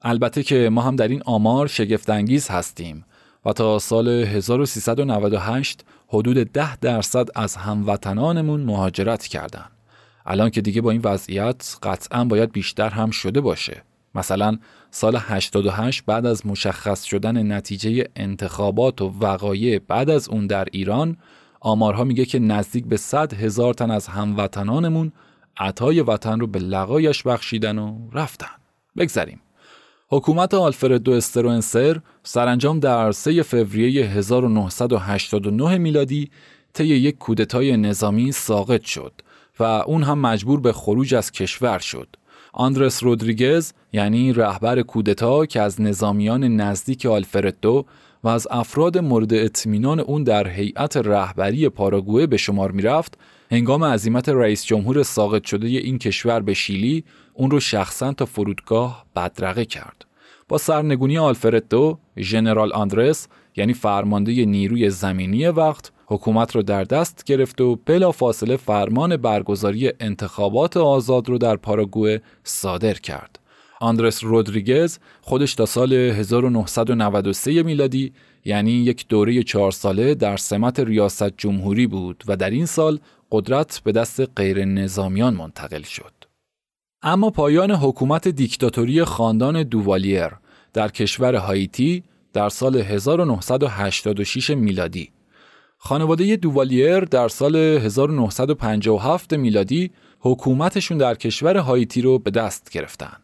البته که ما هم در این آمار شگفتانگیز هستیم. تا سال 1398 حدود 10 درصد از هموطنانمون مهاجرت کردند. الان که دیگه با این وضعیت قطعا باید بیشتر هم شده باشه. مثلا سال 88 بعد از مشخص شدن نتیجه انتخابات و وقایع بعد از اون در ایران آمارها میگه که نزدیک به 100 هزار تن از هموطنانمون عطای وطن رو به لقایش بخشیدن و رفتن. بگذریم. حکومت آلفردو استروئنسر سرانجام در 3 فوریه 1989 میلادی طی یک کودتای نظامی ساقط شد و اون هم مجبور به خروج از کشور شد. آندرس رودریگز یعنی رهبر کودتا که از نظامیان نزدیک آلفردو و از افراد مورد اطمینان اون در هیئت رهبری پاراگوئه به شمار می‌رفت هنگام عزیمت رئیس جمهور ساقط شده این کشور به شیلی اون رو شخصا تا فرودگاه بدرقه کرد با سرنگونی آلفردو ژنرال آندرس یعنی فرمانده نیروی زمینی وقت حکومت رو در دست گرفت و بلا فاصله فرمان برگزاری انتخابات آزاد رو در پاراگوئه صادر کرد. آندرس رودریگز خودش تا سال 1993 میلادی یعنی یک دوره چهار ساله در سمت ریاست جمهوری بود و در این سال قدرت به دست غیر نظامیان منتقل شد. اما پایان حکومت دیکتاتوری خاندان دووالیر در کشور هایتی در سال 1986 میلادی خانواده دووالیر در سال 1957 میلادی حکومتشون در کشور هایتی رو به دست گرفتن.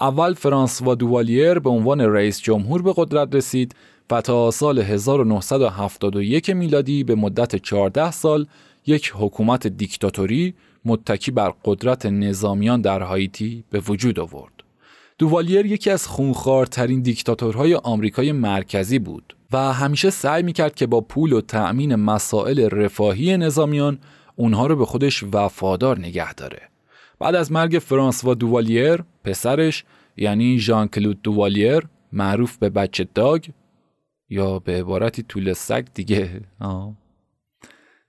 اول فرانسوا دووالیر به عنوان رئیس جمهور به قدرت رسید و تا سال 1971 میلادی به مدت 14 سال یک حکومت دیکتاتوری متکی بر قدرت نظامیان در هایتی به وجود آورد. دووالیر یکی از خونخوارترین دیکتاتورهای آمریکای مرکزی بود و همیشه سعی می‌کرد که با پول و تأمین مسائل رفاهی نظامیان اونها رو به خودش وفادار نگه داره. بعد از مرگ فرانسوا دووالیر پسرش یعنی ژان کلود دووالیر معروف به بچه داگ یا به عبارتی طول سگ دیگه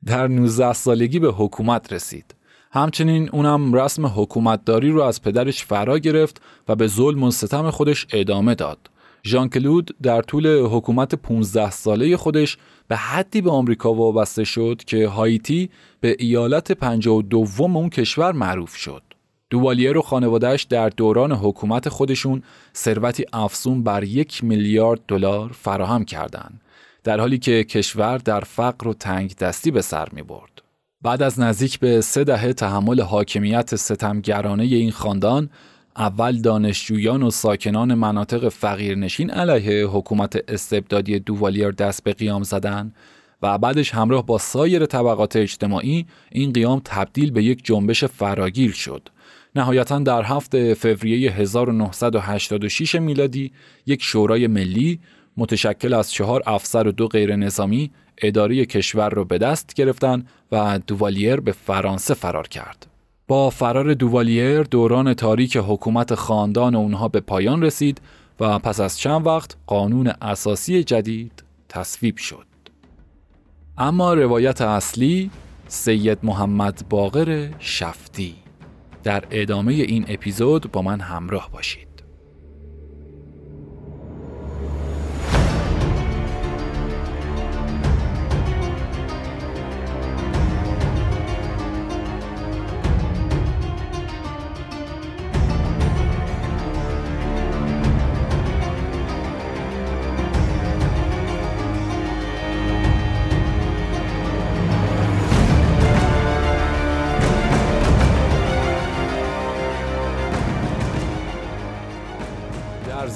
در 19 سالگی به حکومت رسید همچنین اونم رسم حکومتداری رو از پدرش فرا گرفت و به ظلم و ستم خودش ادامه داد. ژان کلود در طول حکومت 15 ساله خودش به حدی به آمریکا وابسته شد که هایتی به ایالت 52 اون کشور معروف شد. دووالیر و خانوادهش در دوران حکومت خودشون ثروتی افزون بر یک میلیارد دلار فراهم کردند در حالی که کشور در فقر و تنگ دستی به سر می برد. بعد از نزدیک به سه دهه تحمل حاکمیت ستمگرانه این خاندان اول دانشجویان و ساکنان مناطق فقیرنشین علیه حکومت استبدادی دووالیر دست به قیام زدند و بعدش همراه با سایر طبقات اجتماعی این قیام تبدیل به یک جنبش فراگیر شد. نهایتا در هفته فوریه 1986 میلادی یک شورای ملی متشکل از چهار افسر و دو غیر نظامی اداره کشور را به دست گرفتن و دووالیر به فرانسه فرار کرد. با فرار دووالیر دوران تاریک حکومت خاندان اونها به پایان رسید و پس از چند وقت قانون اساسی جدید تصویب شد. اما روایت اصلی سید محمد باقر شفتی در ادامه این اپیزود با من همراه باشید.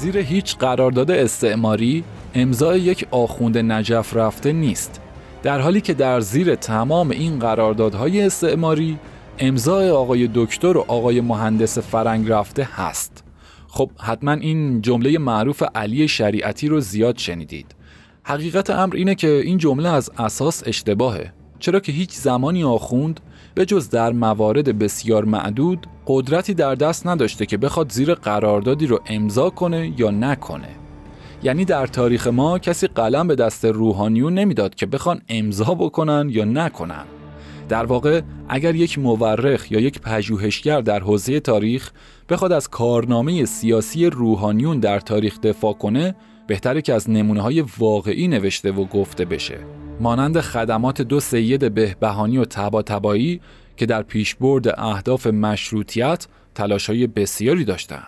زیر هیچ قرارداد استعماری امضای یک آخوند نجف رفته نیست. در حالی که در زیر تمام این قراردادهای استعماری امضای آقای دکتر و آقای مهندس فرنگ رفته هست. خب حتما این جمله معروف علی شریعتی رو زیاد شنیدید. حقیقت امر اینه که این جمله از اساس اشتباهه. چرا که هیچ زمانی آخوند به جز در موارد بسیار معدود قدرتی در دست نداشته که بخواد زیر قراردادی رو امضا کنه یا نکنه. یعنی در تاریخ ما کسی قلم به دست روحانیون نمی‌داد که بخوان امضا بکنن یا نکنن. در واقع اگر یک مورخ یا یک پژوهشگر در حوزه تاریخ بخواد از کارنامه سیاسی روحانیون در تاریخ دفاع کنه بهتره که از نمونه های واقعی نوشته و گفته بشه. مانند خدمات دو سید بهبهانی و تبا تبایی که در پیشبرد اهداف مشروطیت تلاش های بسیاری داشتند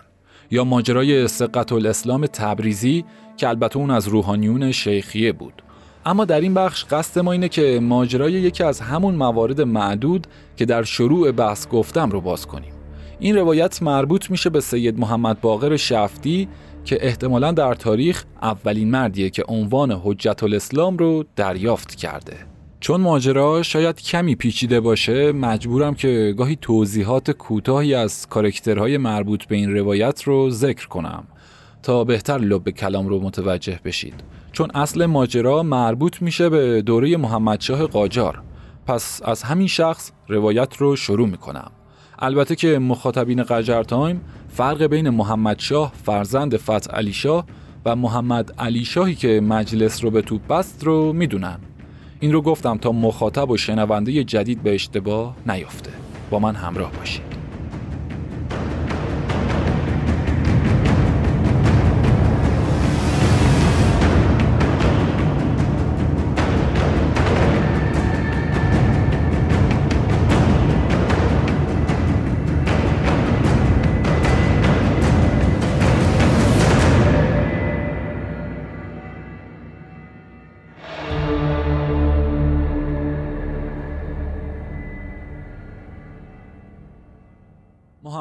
یا ماجرای سقط الاسلام تبریزی که البته اون از روحانیون شیخیه بود. اما در این بخش قصد ما اینه که ماجرای یکی از همون موارد معدود که در شروع بحث گفتم رو باز کنیم. این روایت مربوط میشه به سید محمد باقر شفتی که احتمالا در تاریخ اولین مردیه که عنوان حجت الاسلام رو دریافت کرده. چون ماجرا شاید کمی پیچیده باشه مجبورم که گاهی توضیحات کوتاهی از کارکترهای مربوط به این روایت رو ذکر کنم تا بهتر لب کلام رو متوجه بشید. چون اصل ماجرا مربوط میشه به دوره محمدشاه قاجار. پس از همین شخص روایت رو شروع می‌کنم. البته که مخاطبین قجر تایم فرق بین محمد شاه فرزند فتح علی شاه و محمد علی شاهی که مجلس رو به توپ بست رو می‌دونن. این رو گفتم تا مخاطب و شنونده جدید به اشتباه نیفته با من همراه باشید.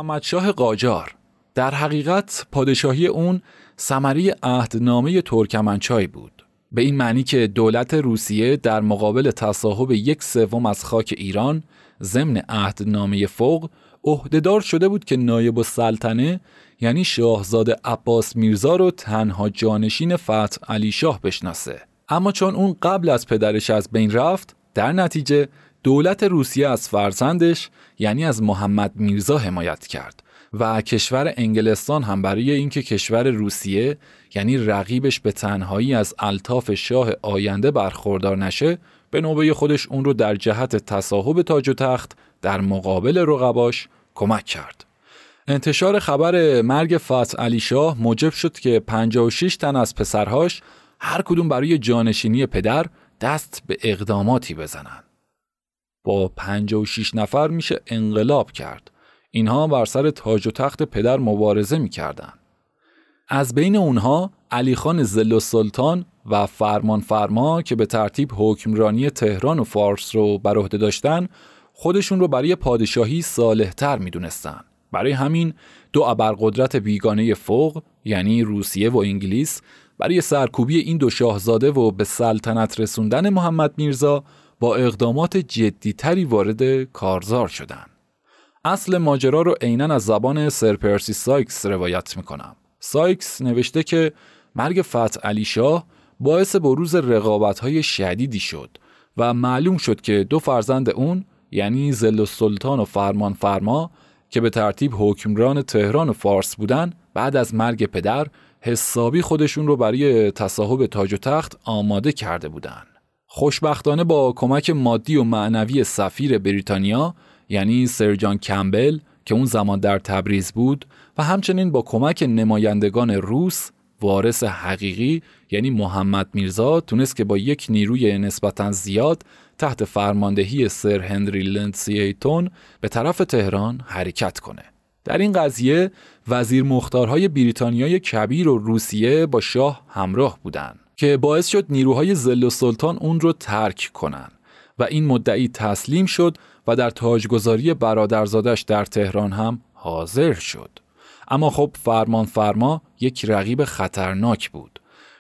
محمدشاه قاجار. در حقیقت پادشاهی اون ثمره عهدنامه ترکمنچای بود. به این معنی که دولت روسیه در مقابل تصاحب یک سوم از خاک ایران ضمن عهدنامه فوق عهدهدار شده بود که نایب السلطنه یعنی شاهزاده عباس میرزا رو تنها جانشین فتح علی شاه بشناسه. اما چون اون قبل از پدرش از بین رفت در نتیجه دولت روسیه از فرزندش یعنی از محمد میرزا حمایت کرد و کشور انگلستان هم برای اینکه کشور روسیه یعنی رقیبش به تنهایی از الطاف شاه آینده برخوردار نشه به نوبه خودش اون رو در جهت تصاحب تاج و تخت در مقابل رقباش کمک کرد. انتشار خبر مرگ فتح علی شاه موجب شد که 56 تن از پسرهاش هر کدوم برای جانشینی پدر دست به اقداماتی بزنند. با 56 نفر میشه انقلاب کرد. اینها بر سر تاج و تخت پدر مبارزه می‌کردن. از بین اونها علی خان زل سلطان و فرمان فرما که به ترتیب حکمرانی تهران و فارس رو بر عهده داشتن خودشون رو برای پادشاهی صالحتر می‌دونستن. برای همین دو ابرقدرت بیگانه فوق یعنی روسیه و انگلیس برای سرکوبی این دو شاهزاده و به سلطنت رسوندن محمد میرزا با اقدامات جدیتری وارد کارزار شدند. اصل ماجرا رو عینا از زبان سر پرسی سایکس روایت می‌کنم. سایکس نوشته که مرگ فتح علی شاه باعث بروز های شدیدی شد و معلوم شد که دو فرزند اون یعنی ظل سلطان و فرمان فرما که به ترتیب حکمران تهران و فارس بودن بعد از مرگ پدر حسابی خودشون رو برای تصاحب تاج و تخت آماده کرده بودند. خوشبختانه با کمک مادی و معنوی سفیر بریتانیا یعنی سرجان کمبل که اون زمان در تبریز بود و همچنین با کمک نمایندگان روس وارث حقیقی یعنی محمد میرزا تونست که با یک نیروی نسبتا زیاد تحت فرماندهی سر هنری لندسیتون به طرف تهران حرکت کنه. در این قضیه وزیر مختارهای بریتانیای کبیر و روسیه با شاه همراه بودند. که باعث شد نیروهای زل و سلطان اون رو ترک کنن و این مدعی تسلیم شد و در تاجگذاری برادرزادش در تهران هم حاضر شد اما خب فرمان فرما یک رقیب خطرناک بود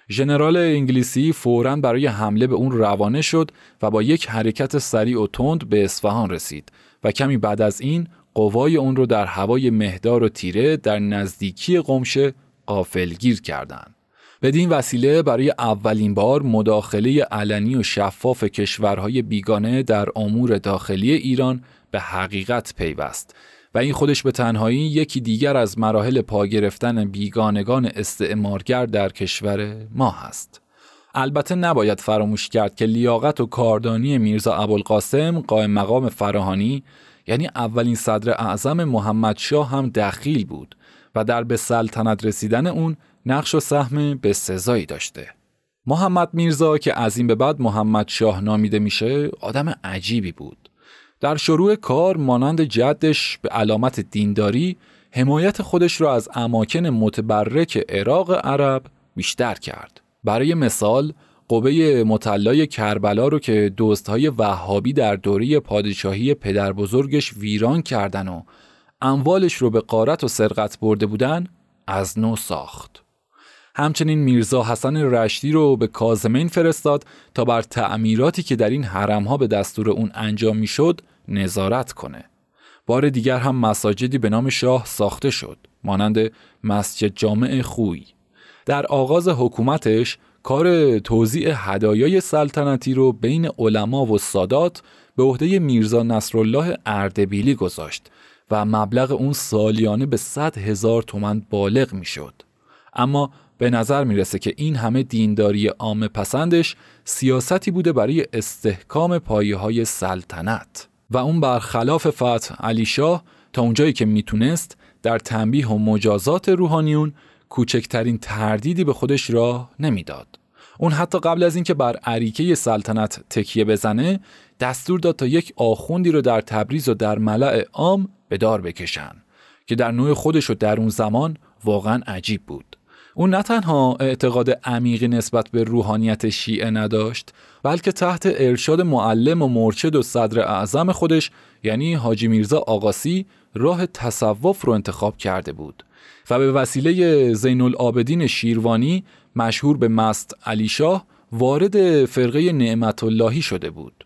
ژنرال انگلیسی فوراً برای حمله به اون روانه شد و با یک حرکت سریع و تند به اصفهان رسید و کمی بعد از این قوای اون رو در هوای مهدار و تیره در نزدیکی قمشه قافلگیر کردند. بدین وسیله برای اولین بار مداخله علنی و شفاف کشورهای بیگانه در امور داخلی ایران به حقیقت پیوست و این خودش به تنهایی یکی دیگر از مراحل پا گرفتن بیگانگان استعمارگر در کشور ما هست. البته نباید فراموش کرد که لیاقت و کاردانی میرزا ابوالقاسم قائم مقام فراهانی یعنی اولین صدر اعظم محمد شاه هم دخیل بود و در به سلطنت رسیدن اون نقش و سهم به سزایی داشته. محمد میرزا که از این به بعد محمد شاه نامیده میشه آدم عجیبی بود. در شروع کار مانند جدش به علامت دینداری حمایت خودش را از اماکن متبرک عراق عرب بیشتر کرد. برای مثال قبه مطلای کربلا رو که دوستهای وهابی در دوره پادشاهی پدر بزرگش ویران کردن و اموالش رو به قارت و سرقت برده بودن از نو ساخت. همچنین میرزا حسن رشدی رو به کازمین فرستاد تا بر تعمیراتی که در این حرمها به دستور اون انجام می‌شد نظارت کنه. بار دیگر هم مساجدی به نام شاه ساخته شد مانند مسجد جامع خوی در آغاز حکومتش کار توزیع هدایای سلطنتی رو بین علما و سادات به عهده میرزا نصرالله اردبیلی گذاشت و مبلغ اون سالیانه به 100 هزار تومن بالغ می‌شد. اما به نظر می‌رسه که این همه دینداری عام پسندش سیاستی بوده برای استحکام پایه های سلطنت و اون برخلاف فتح علی شاه تا اونجایی که می‌تونست در تنبیه و مجازات روحانیون کوچکترین تردیدی به خودش راه نمی‌داد. اون حتی قبل از اینکه بر عریکه سلطنت تکیه بزنه دستور داد تا یک آخوندی رو در تبریز و در ملع عام به دار بکشن که در نوع خودش و در اون زمان واقعا عجیب بود. اون نه تنها اعتقاد عمیقی نسبت به روحانیت شیعه نداشت بلکه تحت ارشاد معلم و مرشد و صدر اعظم خودش یعنی حاجی میرزا آقاسی راه تصوف رو انتخاب کرده بود و به وسیله زین العابدین شیروانی مشهور به مست علی شاه وارد فرقه نعمت اللهی شده بود.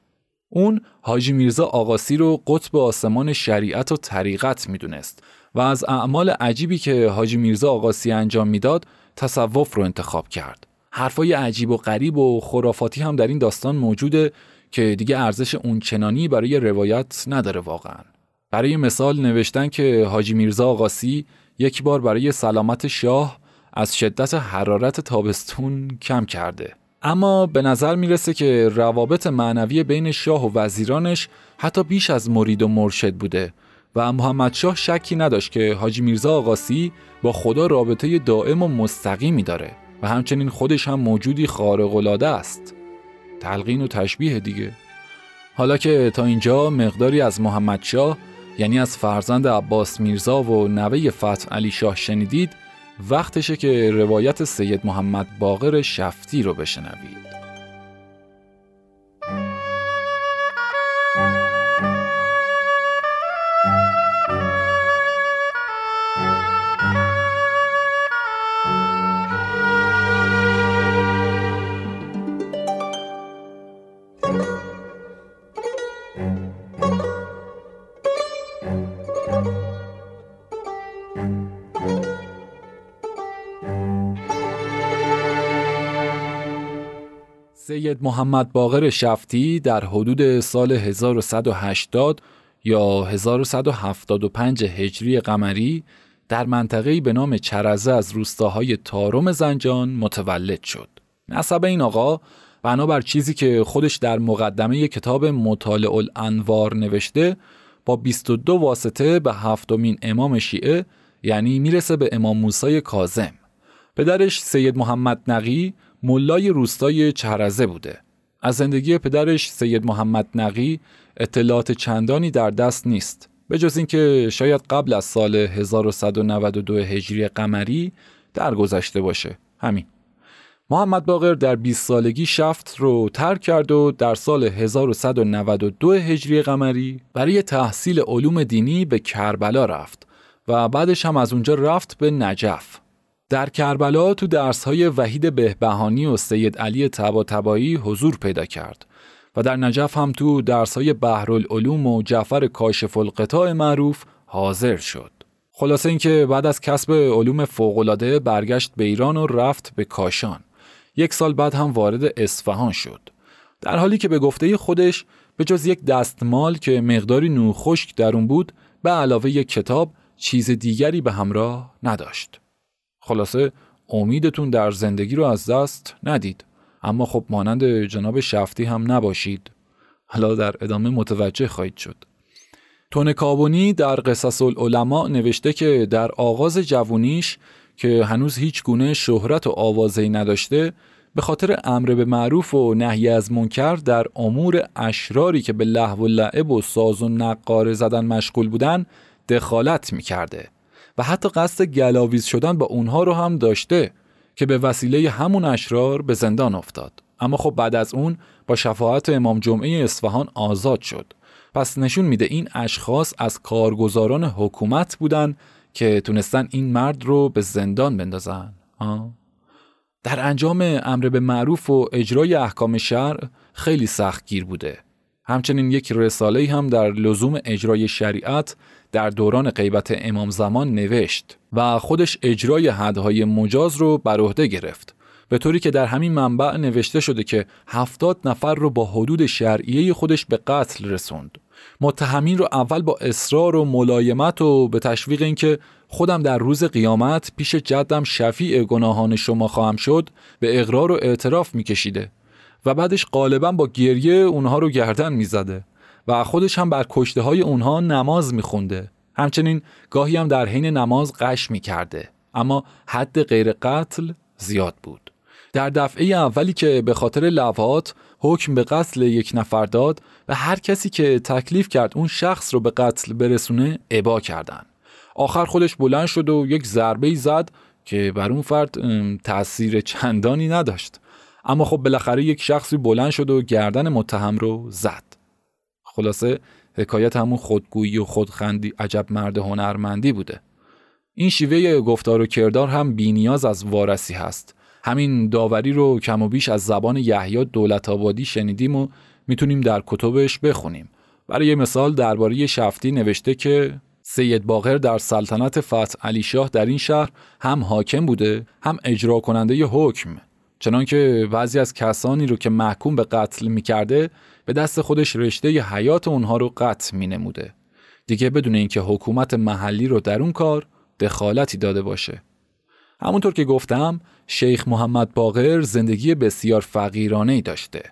اون حاجی میرزا آقاسی رو قطب آسمان شریعت و طریقت می‌دونست و از اعمال عجیبی که حاجی میرزا آقاسی انجام می‌داد تصوف رو انتخاب کرد. حرفای عجیب و غریب و خرافاتی هم در این داستان موجوده که دیگه ارزش اون چنانی برای روایت نداره واقعا. برای مثال نوشتن که حاجی میرزا آقاسی یک بار برای سلامت شاه از شدت حرارت تابستون کم کرده. اما به نظر می‌رسه که روابط معنوی بین شاه و وزیرانش حتی بیش از مرید و مرشد بوده و محمد شاه شکی نداشت که حاجی میرزا آقاسی با خدا رابطه دائم و مستقیمی داره و همچنین خودش هم موجودی خارق است. تلقین و تشبیه دیگه. حالا که تا اینجا مقداری از محمد شاه یعنی از فرزند عباس میرزا و نوه فتح علی شاه شنیدید وقتشه که روایت سید محمد باقر شفتی رو بشنوید محمد باقر شفتی در حدود سال 1180 یا 1175 هجری قمری در منطقه‌ای به نام چرزه از روستاهای تارم زنجان متولد شد. نسب این آقا بنابر چیزی که خودش در مقدمه کتاب مطالع الانوار نوشته با 22 واسطه به هفتمین امام شیعه یعنی می‌رسه به امام موسی کاظم. پدرش سید محمد نقی ملای روستای چهرزه بوده. از زندگی پدرش سید محمد نقی اطلاعات چندانی در دست نیست. به جز اینکه شاید قبل از سال 1192 هجری قمری درگذشته باشه. همین. محمد باقر در 20 سالگی شفت رو ترک کرد و در سال 1192 هجری قمری برای تحصیل علوم دینی به کربلا رفت و بعدش هم از اونجا رفت به نجف. در کربلا تو درسهای وحید بهبهانی و سید علی تباتبایی حضور پیدا کرد و در نجف هم تو درسهای بحرالعلوم و جعفر کاشف القطاع معروف حاضر شد. خلاصه اینکه بعد از کسب علوم فوقالعاده برگشت به ایران و رفت به کاشان. یک سال بعد هم وارد اصفهان شد. در حالی که به گفته خودش به جز یک دستمال که مقداری نو خشک در اون بود به علاوه یک کتاب چیز دیگری به همراه نداشت. خلاصه امیدتون در زندگی رو از دست ندید. اما خب مانند جناب شفتی هم نباشید. حالا در ادامه متوجه خواهید شد. تون کابونی در قصص العلماء نوشته که در آغاز جوونیش که هنوز هیچ گونه شهرت و آوازهی نداشته به خاطر امر به معروف و نهی از منکر در امور اشراری که به لحو و لعب و ساز و نقاره زدن مشغول بودن دخالت می‌کرده و حتی قصد گلاویز شدن با اونها رو هم داشته که به وسیله همون اشرار به زندان افتاد. اما خب بعد از اون با شفاعت امام جمعه اصفهان آزاد شد. پس نشون میده این اشخاص از کارگزاران حکومت بودن که تونستن این مرد رو به زندان بندازن. آه. در انجام امر به معروف و اجرای احکام شرع خیلی سخت گیر بوده. همچنین یک رساله هم در لزوم اجرای شریعت در دوران غیبت امام زمان نوشت و خودش اجرای حدهای مجاز رو بر عهده گرفت. به طوری که در همین منبع نوشته شده که هفتاد نفر رو با حدود شرعیه خودش به قتل رسوند. متهمین رو اول با اصرار و ملایمت و به تشویق اینکه خودم در روز قیامت پیش جدم شفیع گناهان شما خواهم شد به اقرار و اعتراف میکشیده و بعدش غالبا با گریه اونها رو گردن می‌زده. و خودش هم بر کشته های اونها نماز میخونده. همچنین گاهی هم در حین نماز قش می‌کرده. اما حد غیر قتل زیاد بود. در دفعه اولی که به خاطر لوحات حکم به قتل یک نفر داد و هر کسی که تکلیف کرد اون شخص رو به قتل برسونه ابا کردن. آخر خودش بلند شد و یک ضربه زد که بر اون فرد تاثیر چندانی نداشت. اما خب بالاخره یک شخصی بلند شد و گردن متهم رو زد. خلاصه حکایت همون خودگویی و خودخندی عجب مرد هنرمندی بوده. این شیوه گفتار و کردار هم بینیاز از وارسی هست. همین داوری رو کم و بیش از زبان یحیی دولت آبادی شنیدیم و می‌تونیم در کتبش بخونیم. برای مثال درباره شفتی نوشته که سید باقر در سلطنت فتح علی شاه در این شهر هم حاکم بوده هم اجرا کننده ی حکم. چنانکه بعضی از کسانی رو که محکوم به قتل می‌کرده به دست خودش رشته ی حیات اونها رو قطع مینموده. دیگه بدون اینکه حکومت محلی رو در اون کار دخالتی داده باشه. همونطور که گفتم شیخ محمد باقر زندگی بسیار فقیرانه ای داشته.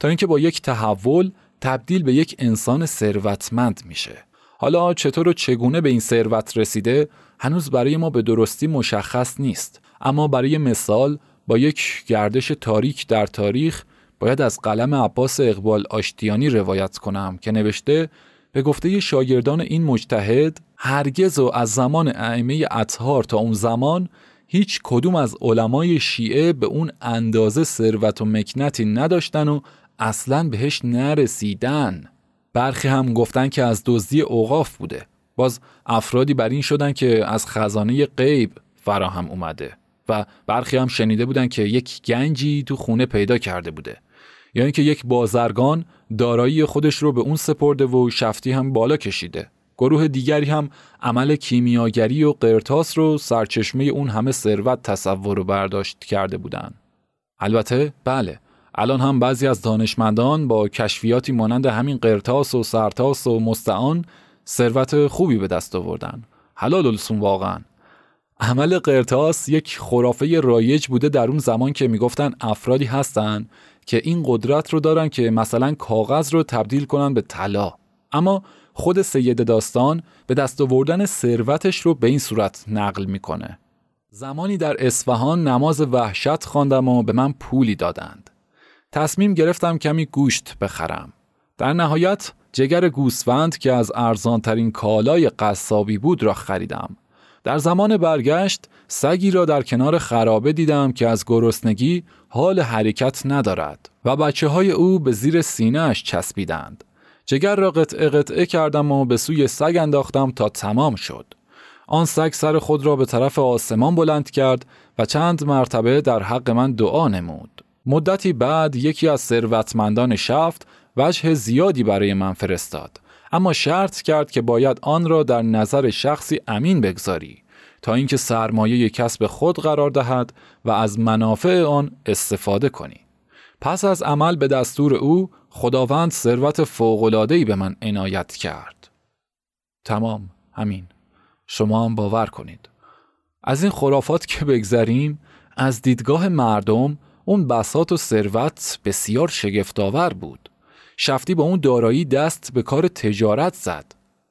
تا اینکه با یک تحول تبدیل به یک انسان ثروتمند میشه. حالا چطور و چگونه به این ثروت رسیده هنوز برای ما به درستی مشخص نیست. اما برای مثال با یک گردش تاریک در تاریخ باید از قلم عباس اقبال آشتیانی روایت کنم که نوشته به گفته شاگردان این مجتهد هرگز و از زمان ائمه اطهار تا اون زمان هیچ کدوم از علمای شیعه به اون اندازه ثروت و مکنتی نداشتن و اصلا بهش نرسیدن. برخی هم گفتن که از دزدی اوقاف بوده. باز افرادی بر این شدن که از خزانه غیب فراهم اومده و برخی هم شنیده بودن که یک گنجی تو خونه پیدا کرده بوده. یا اینکه یک بازرگان دارایی خودش رو به اون سپرده و شفتی هم بالا کشیده. گروه دیگری هم عمل کیمیاگری و قرتاس رو سرچشمه اون همه ثروت تصور و برداشت کرده بودند. البته بله الان هم بعضی از دانشمندان با کشفیاتی مانند همین قرتاس و سرتاس و مستعان ثروت خوبی به دست آوردن. حلال السون واقعا. عمل قرتاس یک خرافه رایج بوده در اون زمان که می‌گفتن افرادی هستن که این قدرت رو دارن که مثلا کاغذ رو تبدیل کنن به طلا. اما خود سید داستان به دست آوردن ثروتش رو به این صورت نقل می‌کنه. زمانی در اصفهان نماز وحشت خواندم و به من پولی دادند. تصمیم گرفتم کمی گوشت بخرم. در نهایت جگر گوسفند که از ارزانترین کالای قصابی بود را خریدم. در زمان برگشت سگی را در کنار خرابه دیدم که از گرسنگی حال حرکت ندارد و بچه های او به زیر سینهش چسبیدند. جگر را قطعه قطعه کردم و به سوی سگ انداختم تا تمام شد. آن سگ سر خود را به طرف آسمان بلند کرد و چند مرتبه در حق من دعا نمود. مدتی بعد یکی از ثروتمندان شفت وجه زیادی برای من فرستاد. اما شرط کرد که باید آن را در نظر شخصی امین بگذاری تا اینکه سرمایه کسب خود قرار دهد و از منافع آن استفاده کنی. پس از عمل به دستور او خداوند ثروت فوق‌العاده‌ای به من عنایت کرد. تمام. همین شما هم باور کنید. از این خرافات که بگذریم از دیدگاه مردم اون بسات و ثروت بسیار شگفتآور بود. شفتی با اون دارایی دست به کار تجارت زد.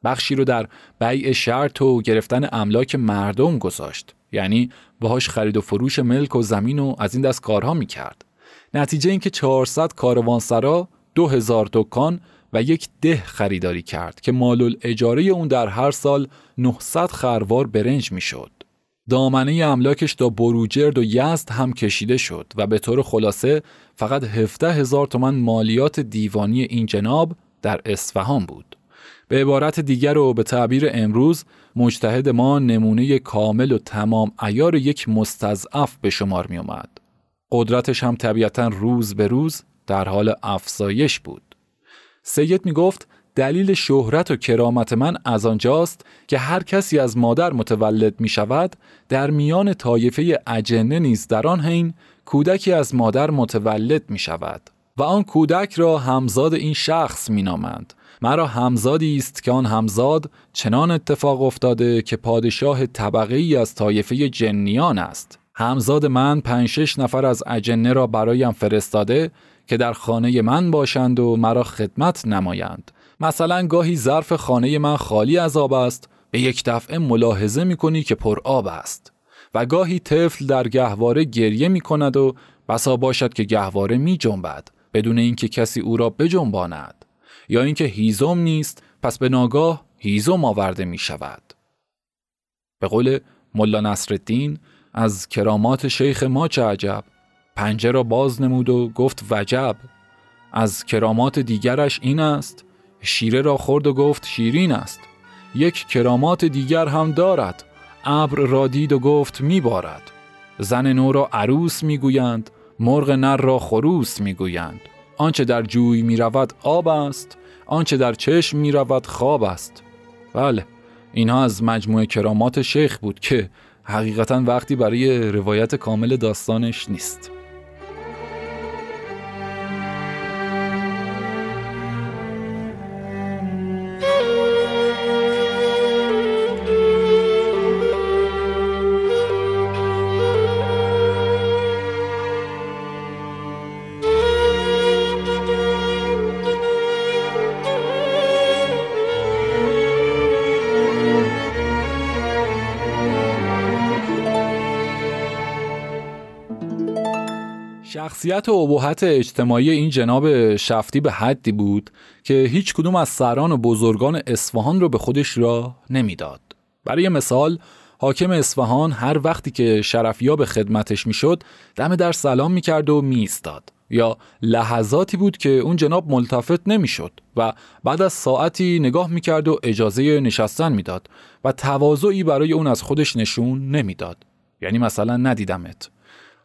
بخشی رو در بیع شرط و گرفتن املاک مردم گذاشت. یعنی باهاش خرید و فروش ملک و زمین و از این دست کارها می‌کرد. نتیجه اینکه 400 کاروانسرا 2000 دکان و یک ده خریداری کرد که مال اجاره اون در هر سال 900 خروار برنج می‌شد. دامنه املاکش تا بروجرد و یزد هم کشیده شد و به طور خلاصه فقط 17 هزار تومن مالیات دیوانی این جناب در اصفهان بود. به عبارت دیگر و به تعبیر امروز مجتهد ما نمونه کامل و تمام ایار یک مستضعف به شمار می اومد. قدرتش هم طبیعتا روز به روز در حال افزایش بود. سید می گفت دلیل شهرت و کرامت من از آنجاست که هر کسی از مادر متولد می شود در میان طایفه اجنه نیز در آن حین کودکی از مادر متولد می شود و آن کودک را همزاد این شخص می نامند. مرا همزادی است که آن همزاد چنان اتفاق افتاده که پادشاه طبقه ای از طایفه جنیان است. همزاد من پنج شش نفر از اجنه را برایم فرستاده که در خانه من باشند و مرا خدمت نمایند. مثلا گاهی ظرف خانه من خالی از آب است. به یک دفعه ملاحظه می کنی که پر آب است. و گاهی طفل در گهواره گریه می کند و بسا باشد که گهواره می جنبد بدون اینکه کسی او را بجنباند یا اینکه هیزم نیست پس به ناگاه هیزم آورده می شود به قول ملا نصرالدین از کرامات شیخ ما چه عجب؟ پنجه را باز نمود و گفت وجب. از کرامات دیگرش این است شیره را خورد و گفت شیرین است. یک کرامات دیگر هم دارد. ابر را دید و گفت میبارد. زن نو را عروس می‌گویند مرغ نر را خروس می‌گویند. آنچه در جوی می‌رود آب است آنچه در چشم می‌رود خواب است. بله اینها از مجموعه کرامات شیخ بود که حقیقتا وقتی برای روایت کامل داستانش نیست. شخصیت و ابهت اجتماعی این جناب شفتی به حدی بود که هیچ کدوم از سران و بزرگان اصفهان رو به خودش را نمی‌داد. برای مثال حاکم اصفهان هر وقتی که شرفیا به خدمتش می‌شد دم در سلام می‌کرد و میستاد یا لحظاتی بود که اون جناب ملتفت نمی‌شد و بعد از ساعتی نگاه می‌کرد و اجازه نشستن می‌داد و تواضعی برای اون از خودش نشون نمی‌داد. یعنی مثلا ندیدمت.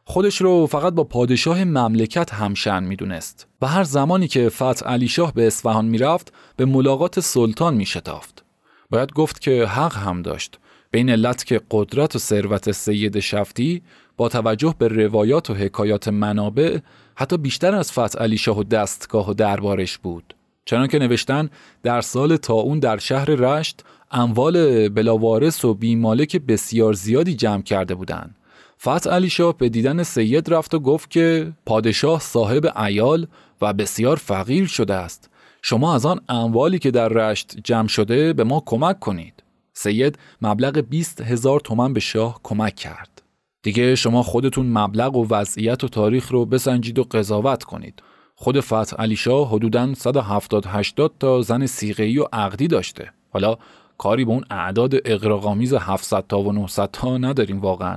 خودش رو فقط با پادشاه مملکت همشن می‌دونست و هر زمانی که فتح علی شاه به اصفهان می‌رفت به ملاقات سلطان میشتافت. باید گفت که حق هم داشت. به این علت که قدرت و ثروت سید شفتی با توجه به روایات و حکایات منابع حتی بیشتر از فتح علی شاه و دستگاه و دربارش بود. چنان که نوشتن در سال تا اون در شهر رشت اموال بلاوارث و بیمالک بسیار زیادی جمع کرده بودند. فتح علی شاه به دیدن سید رفت و گفت که پادشاه صاحب ایال و بسیار فقیر شده است. شما از آن اموالی که در رشت جمع شده به ما کمک کنید. سید مبلغ 20 هزار تومن به شاه کمک کرد. دیگه شما خودتون مبلغ و وضعیت و تاریخ رو بسنجید و قضاوت کنید. خود فتح علی شاه حدوداً 170 80 تا زن سیغه‌ای و عقدی داشته. حالا کاری به اون اعداد اقراق‌آمیز 700 تا و 900 تا نداریم واقعا.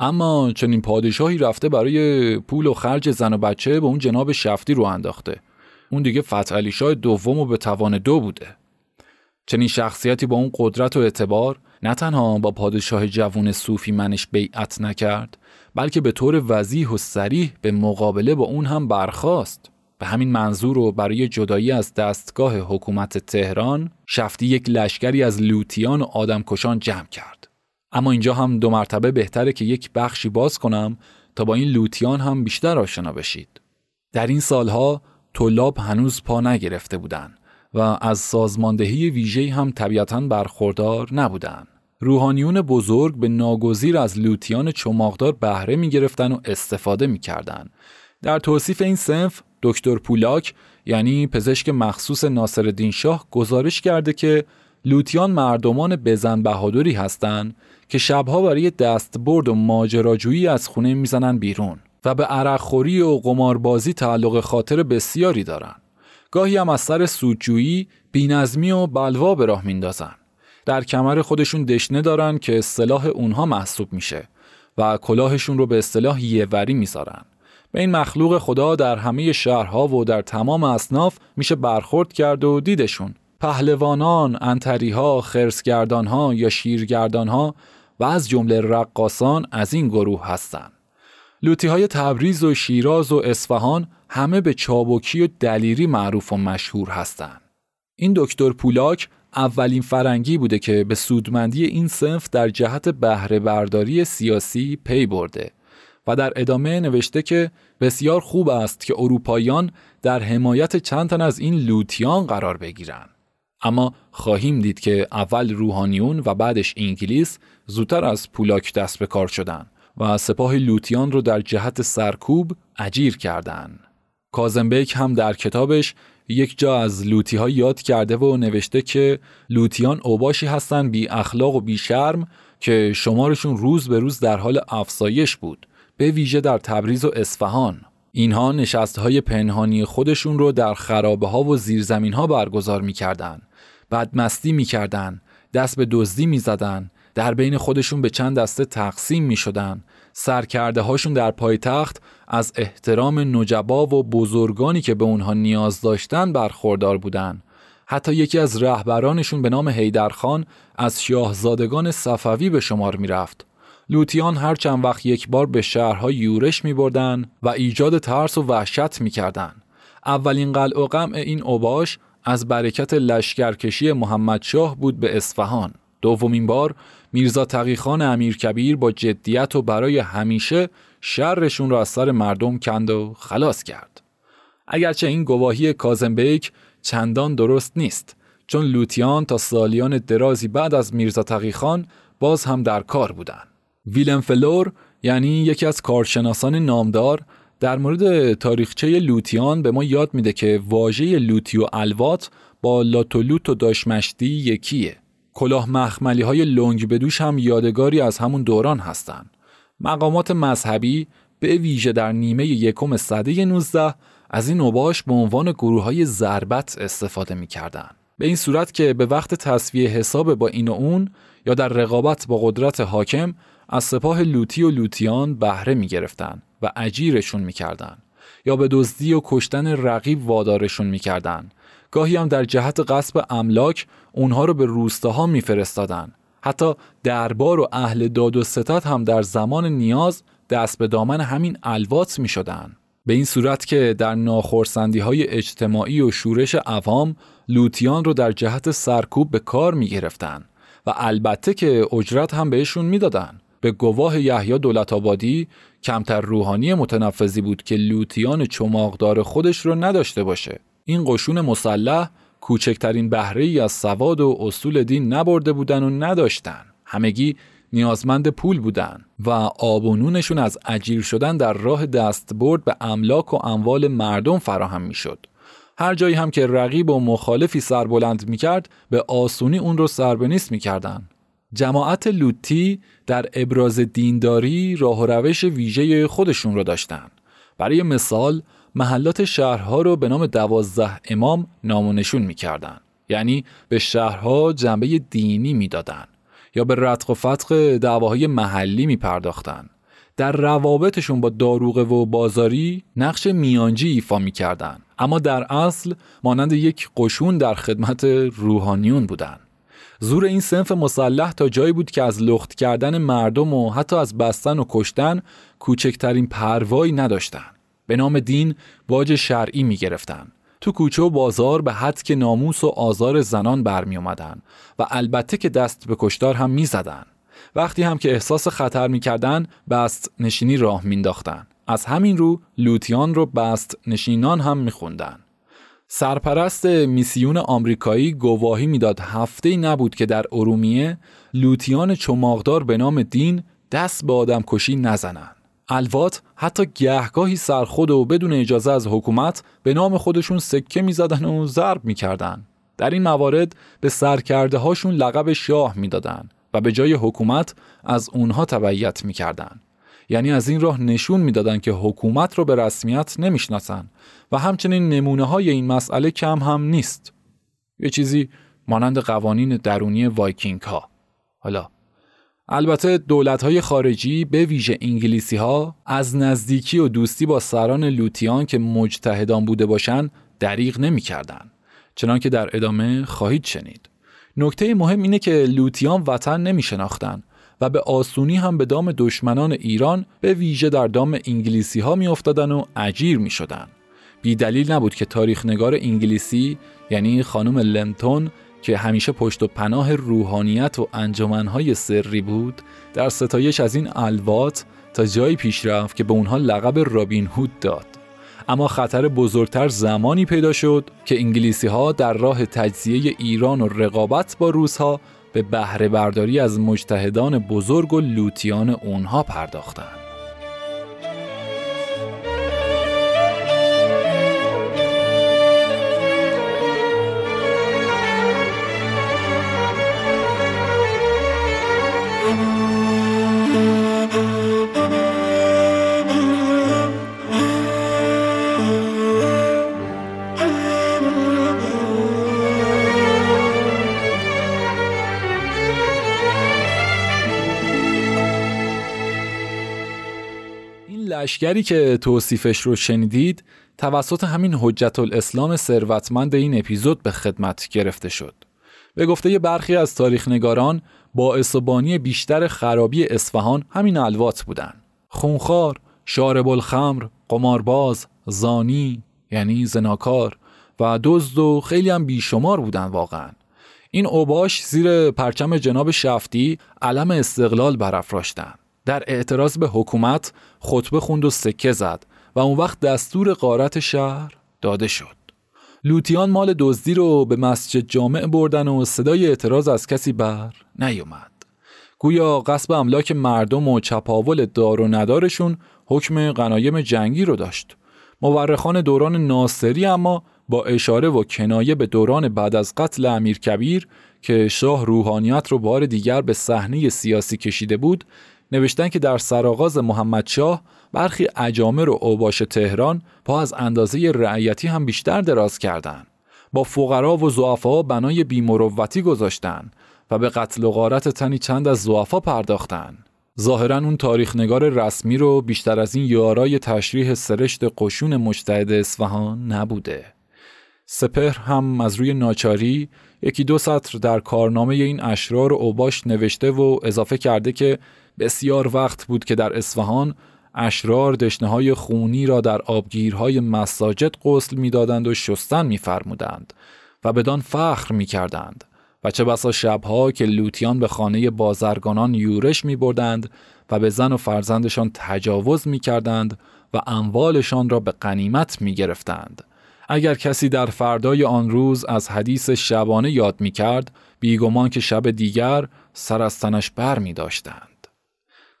اما چنین پادشاهی رفته برای پول و خرج زن و بچه به اون جناب شفتی رو انداخته. اون دیگه فتح شاه دوم و به توان دو بوده. چنین شخصیتی با اون قدرت و اعتبار نه تنها با پادشاه جوون صوفی منش بیعت نکرد بلکه به طور وضیح و سریح به مقابله با اون هم برخاست. به همین منظور و برای جدایی از دستگاه حکومت تهران شفتی یک لشکری از لوتیان و آدمکشان جمع کرد. اما اینجا هم دو مرتبه بهتره که یک بخشی باز کنم تا با این لوتیان هم بیشتر آشنا بشید در این سالها طلاب هنوز پا نگرفته بودند و از سازماندهی ویژه هم طبیعتا برخوردار نبودند. روحانیون بزرگ به ناگزیر از لوتیان چماقدار بهره می گرفتن و استفاده می کردن. در توصیف این سنف دکتر پولاک یعنی پزشک مخصوص ناصرالدین شاه گزارش کرده که لوتیان مردمان بزن بهادری هستند که شبها برای دستبرد و ماجراجویی از خونه می‌زنن بیرون و به عرقخوری و قماربازی تعلق خاطر بسیاری دارند. گاهی هم از سر سودجویی، بینظمی و بلوا به راه میندازن. در کمر خودشون دشنه دارن که اصطلاح اونها محسوب میشه و کلاهشون رو به اصطلاح یهوری می‌ذارن. به این مخلوق خدا در همه شهرها و در تمام اصناف میشه برخورد کرد و دیدشون. پهلوانان، انتریها، خرسگردانها یا شیرگردانها و از جمله رقاسان از این گروه هستند. لوتی های تبریز و شیراز و اصفهان همه به چابکی و دلیری معروف و مشهور هستند. این دکتر پولاک اولین فرنگی بوده که به سودمندی این سنف در جهت بهره برداری سیاسی پی برده و در ادامه نوشته که بسیار خوب است که اروپاییان در حمایت چند تن از این لوتیان قرار بگیرند. اما خواهیم دید که اول روحانیون و بعدش انگلیس زودتر از پولاک دست به کار شدند و سپاه لوتیان رو در جهت سرکوب اجیر کردند. کازنبیک هم در کتابش یک جا از لوتی ها یاد کرده و نوشته که لوتیان اوباشی هستند بی اخلاق و بی شرم که شمارشون روز به روز در حال افزایش بود به ویژه در تبریز و اصفهان اینها نشست های پنهانی خودشون رو در خرابه ها و زیرزمین ها برگزار می‌کردن بدمستی می‌کردن دست به دزدی می‌زدن در بین خودشون به چند دسته تقسیم می شدن. سرکرده هاشون در پایتخت از احترام نجبا و بزرگانی که به اونها نیاز داشتن برخوردار بودن. حتی یکی از رهبرانشون به نام هیدرخان از شاهزادگان صفوی به شمار می رفت. لوتیان هر چند وقت یک بار به شهرها یورش می بردن و ایجاد ترس و وحشت می کردن. اولین قلع و قمع این اوباش از برکت لشکرکشی محمد شاه بود به اصفهان. دومین بار میرزا تقیخان امیرکبیر با جدیت و برای همیشه شرشون را از سر مردم کند و خلاص کرد. اگرچه این گواهی کازنبیک چندان درست نیست چون لوتیان تا سالیان درازی بعد از میرزا تقیخان باز هم در کار بودند. ویلم فلور یعنی یکی از کارشناسان نامدار در مورد تاریخچه لوتیان به ما یاد میده که واژه لوتی و الوات با لاتولوت و داشمشتی یکیه. کلاه مخملی های لنگ بدوش هم یادگاری از همون دوران هستند. مقامات مذهبی به ویژه در نیمه یکم صده 19 از این نوباش به عنوان گروه های ضربت استفاده می‌کردن. به این صورت که به وقت تصویه حساب با این و اون یا در رقابت با قدرت حاکم از سپاه لوتی و لوتیان بهره می گرفتن و اجیرشون می‌کردن یا به دزدی و کشتن رقیب وادارشون می‌کردن گاهی هم در جهت قصب املاک اونها رو به روستاها میفرستادن حتی دربار و اهل داد و ستت هم در زمان نیاز دست به دامن همین الوات می شدن. به این صورت که در ناخورسندی های اجتماعی و شورش عوام لوتیان رو در جهت سرکوب به کار می گرفتن و البته که اجرت هم بهشون می‌دادن. به گواه یحیی دولت آبادی کمتر روحانی متنفذی بود که لوتیان چماقدار خودش رو نداشته باشه. این قشون مسلح کوچکترین بهره ای از سواد و اصول دین نبرده بودن و نداشتن. همگی نیازمند پول بودن و آبونونشون از اجیر شدن در راه دستبرد به املاک و اموال مردم فراهم می‌شد. هر جایی هم که رقیب و مخالفی سربلند می‌کرد به آسونی اون رو سربنیست می‌کردن. جماعت لوتی در ابراز دینداری راه و روش ویژه خودشون رو داشتن. برای مثال محلات شهرها رو به نام دوازده امام نامونشون می‌کردن. یعنی به شهرها جنبه دینی می‌دادن یا به رتق و فتق دعواهای محلی میپرداختن. در روابطشون با داروغه و بازاری نقش میانجی ایفا می‌کردن. اما در اصل مانند یک قشون در خدمت روحانیون بودن. زور این سنف مسلح تا جایی بود که از لخت کردن مردم و حتی از بستن و کشتن کوچکترین پروایی نداشتن. به نام دین باج شرعی می گرفتن. تو کوچه و بازار به حد که ناموس و آزار زنان برمی اومدن و البته که دست به کشتار هم می زدن. وقتی هم که احساس خطر می‌کردن بست نشینی راه مینداختن از همین رو لوتیان رو بست نشینان هم میخوندن سرپرست میسیون آمریکایی گواهی می‌داد هفته ای نبود که در ارومیه لوتیان چماقدار به نام دین دست به آدم کشی نزنن. الوات حتی گهگاهی سرخود و بدون اجازه از حکومت به نام خودشون سکه می‌زدن و ضرب می‌کردن. در این موارد به سرکرده هاشون لقب شاه می‌دادن و به جای حکومت از اونها تبعیت می‌کردن. یعنی از این راه نشون می‌دادند که حکومت رو به رسمیت نمی‌شناسن و همچنین نمونه های این مسئله کم هم نیست. یه چیزی مانند قوانین درونی وایکینگ ها. حالا البته دولت های خارجی به ویژه انگلیسی ها از نزدیکی و دوستی با سران لوطیان که مجتهدان بوده باشند دریغ نمی‌کردند. چنانکه در ادامه خواهید شنید. نکته مهم اینه که لوطیان وطن نمی شناختن و به آسونی هم به دام دشمنان ایران به ویژه در دام انگلیسی ها می افتادن و اجیر می شدن. بی دلیل نبود که تاریخ نگار انگلیسی یعنی خانم لمتون که همیشه پشت و پناه روحانیت و انجمنهای سری بود در ستایش از این الوات تا جایی پیش رفت که به اونها لقب رابین هود داد اما خطر بزرگتر زمانی پیدا شد که انگلیسی ها در راه تجزیه ایران و رقابت با روس ها به بهره برداری از مجتهدان بزرگ و لوتیان اونها پرداختند. لشکری که توصیفش رو شنیدید توسط همین حجت الاسلام ثروتمند این اپیزود به خدمت گرفته شد. به گفته برخی از تاریخ نگاران باعث و بانی بیشتر خرابی اصفهان همین الوات بودن. خونخوار، شارب الخمر، قمارباز، زانی یعنی زناکار و دزد و خیلی هم بیشمار بودن واقعا. این اوباش زیر پرچم جناب شفتی علم استقلال برافراشتند. در اعتراض به حکومت خطبه خوند و سکه زد و اون وقت دستور قارت شهر داده شد. لوتیان مال دزدی رو به مسجد جامع بردن و صدای اعتراض از کسی بر نیومد. گویا قصب املاک مردم و چپاول دار و ندارشون حکم غنایم جنگی رو داشت. مورخان دوران ناصری اما با اشاره و کنایه به دوران بعد از قتل امیر کبیر که شاه روحانیت رو بار دیگر به صحنه سیاسی کشیده بود نوشتن که در سرآغاز محمدشاه برخی اجامر و اوباش تهران پا از اندازه رعیتی هم بیشتر دراز کردند. با فقرا و زعفا بنای بیمروتی گذاشتن و به قتل و غارت تنی چند از زعفا پرداختن. ظاهرا اون تاریخ نگار رسمی رو بیشتر از این یارای تشریح سرشت قشون مجتهد اصفهان نبوده. سپهر هم از روی ناچاری یکی دو سطر در کارنامه این اشرار و اوباش نوشته و اضافه کرده که بسیار وقت بود که در اصفهان اشرار دشنه خونی را در آبگیرهای مساجد غسل می‌دادند و شستن میفرمودند و بدان فخر می‌کردند و چه بسا شبها که لوتیان به خانه بازرگانان یورش می بردند و به زن و فرزندشان تجاوز می کردند و اموالشان را به قنیمت می گرفتند. اگر کسی در فردای آن روز از حدیث شبانه یاد می کرد بیگمان که شب دیگر سر از تنش بر می داشتند.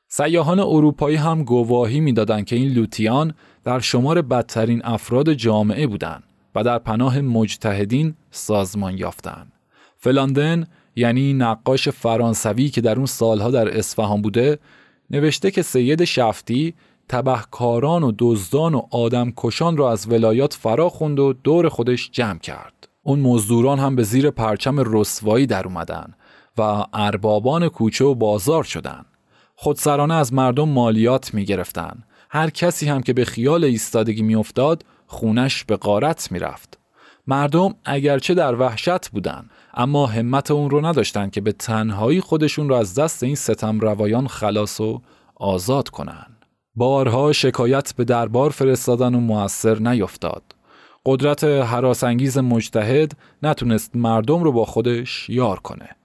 سیاهان اروپایی هم گواهی می‌دادند که این لوتیان در شمار بدترین افراد جامعه بودند و در پناه مجتهدین سازمان یافتند. فلاندن یعنی نقاش فرانسوی که در اون سالها در اصفهان بوده نوشته که سید شفتی تبهکاران و دزدان و آدمکشان را از ولایات فرا خوند و دور خودش جمع کرد. اون مزدوران هم به زیر پرچم رسوایی در اومدن و اربابان کوچه و بازار شدند. خودسرانه از مردم مالیات می گرفتن. هر کسی هم که به خیال ایستادگی می افتاد خونش به قارت می رفت. مردم اگرچه در وحشت بودن اما همت اون رو نداشتن که به تنهایی خودشون رو از دست این ستم روایان خلاص و آزاد کنن. بارها شکایت به دربار فرستادن و موثر نیفتاد. قدرت حراسانگیز مجتهد نتونست مردم رو با خودش یار کنه.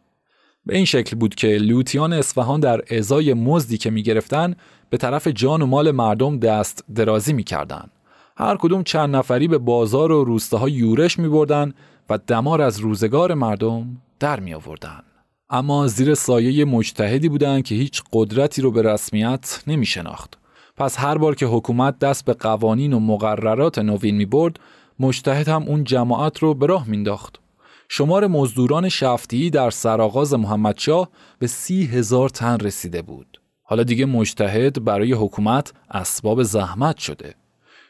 به این شکل بود که لوتیان اصفهان در ازای مزدی که می‌گرفتن به طرف جان و مال مردم دست درازی می‌کردن. هر کدوم چند نفری به بازار و روستاها یورش می بردن و دمار از روزگار مردم در می آوردن. اما زیر سایه مجتهدی بودند که هیچ قدرتی رو به رسمیت نمی شناخت. پس هر بار که حکومت دست به قوانین و مقررات نوین می برد، مجتهد هم اون جماعت رو به راه مینداخت. شمار مزدوران شفتی در سرآغاز محمدشاه به سی هزار تن رسیده بود. حالا دیگه مجتهد برای حکومت اسباب زحمت شده.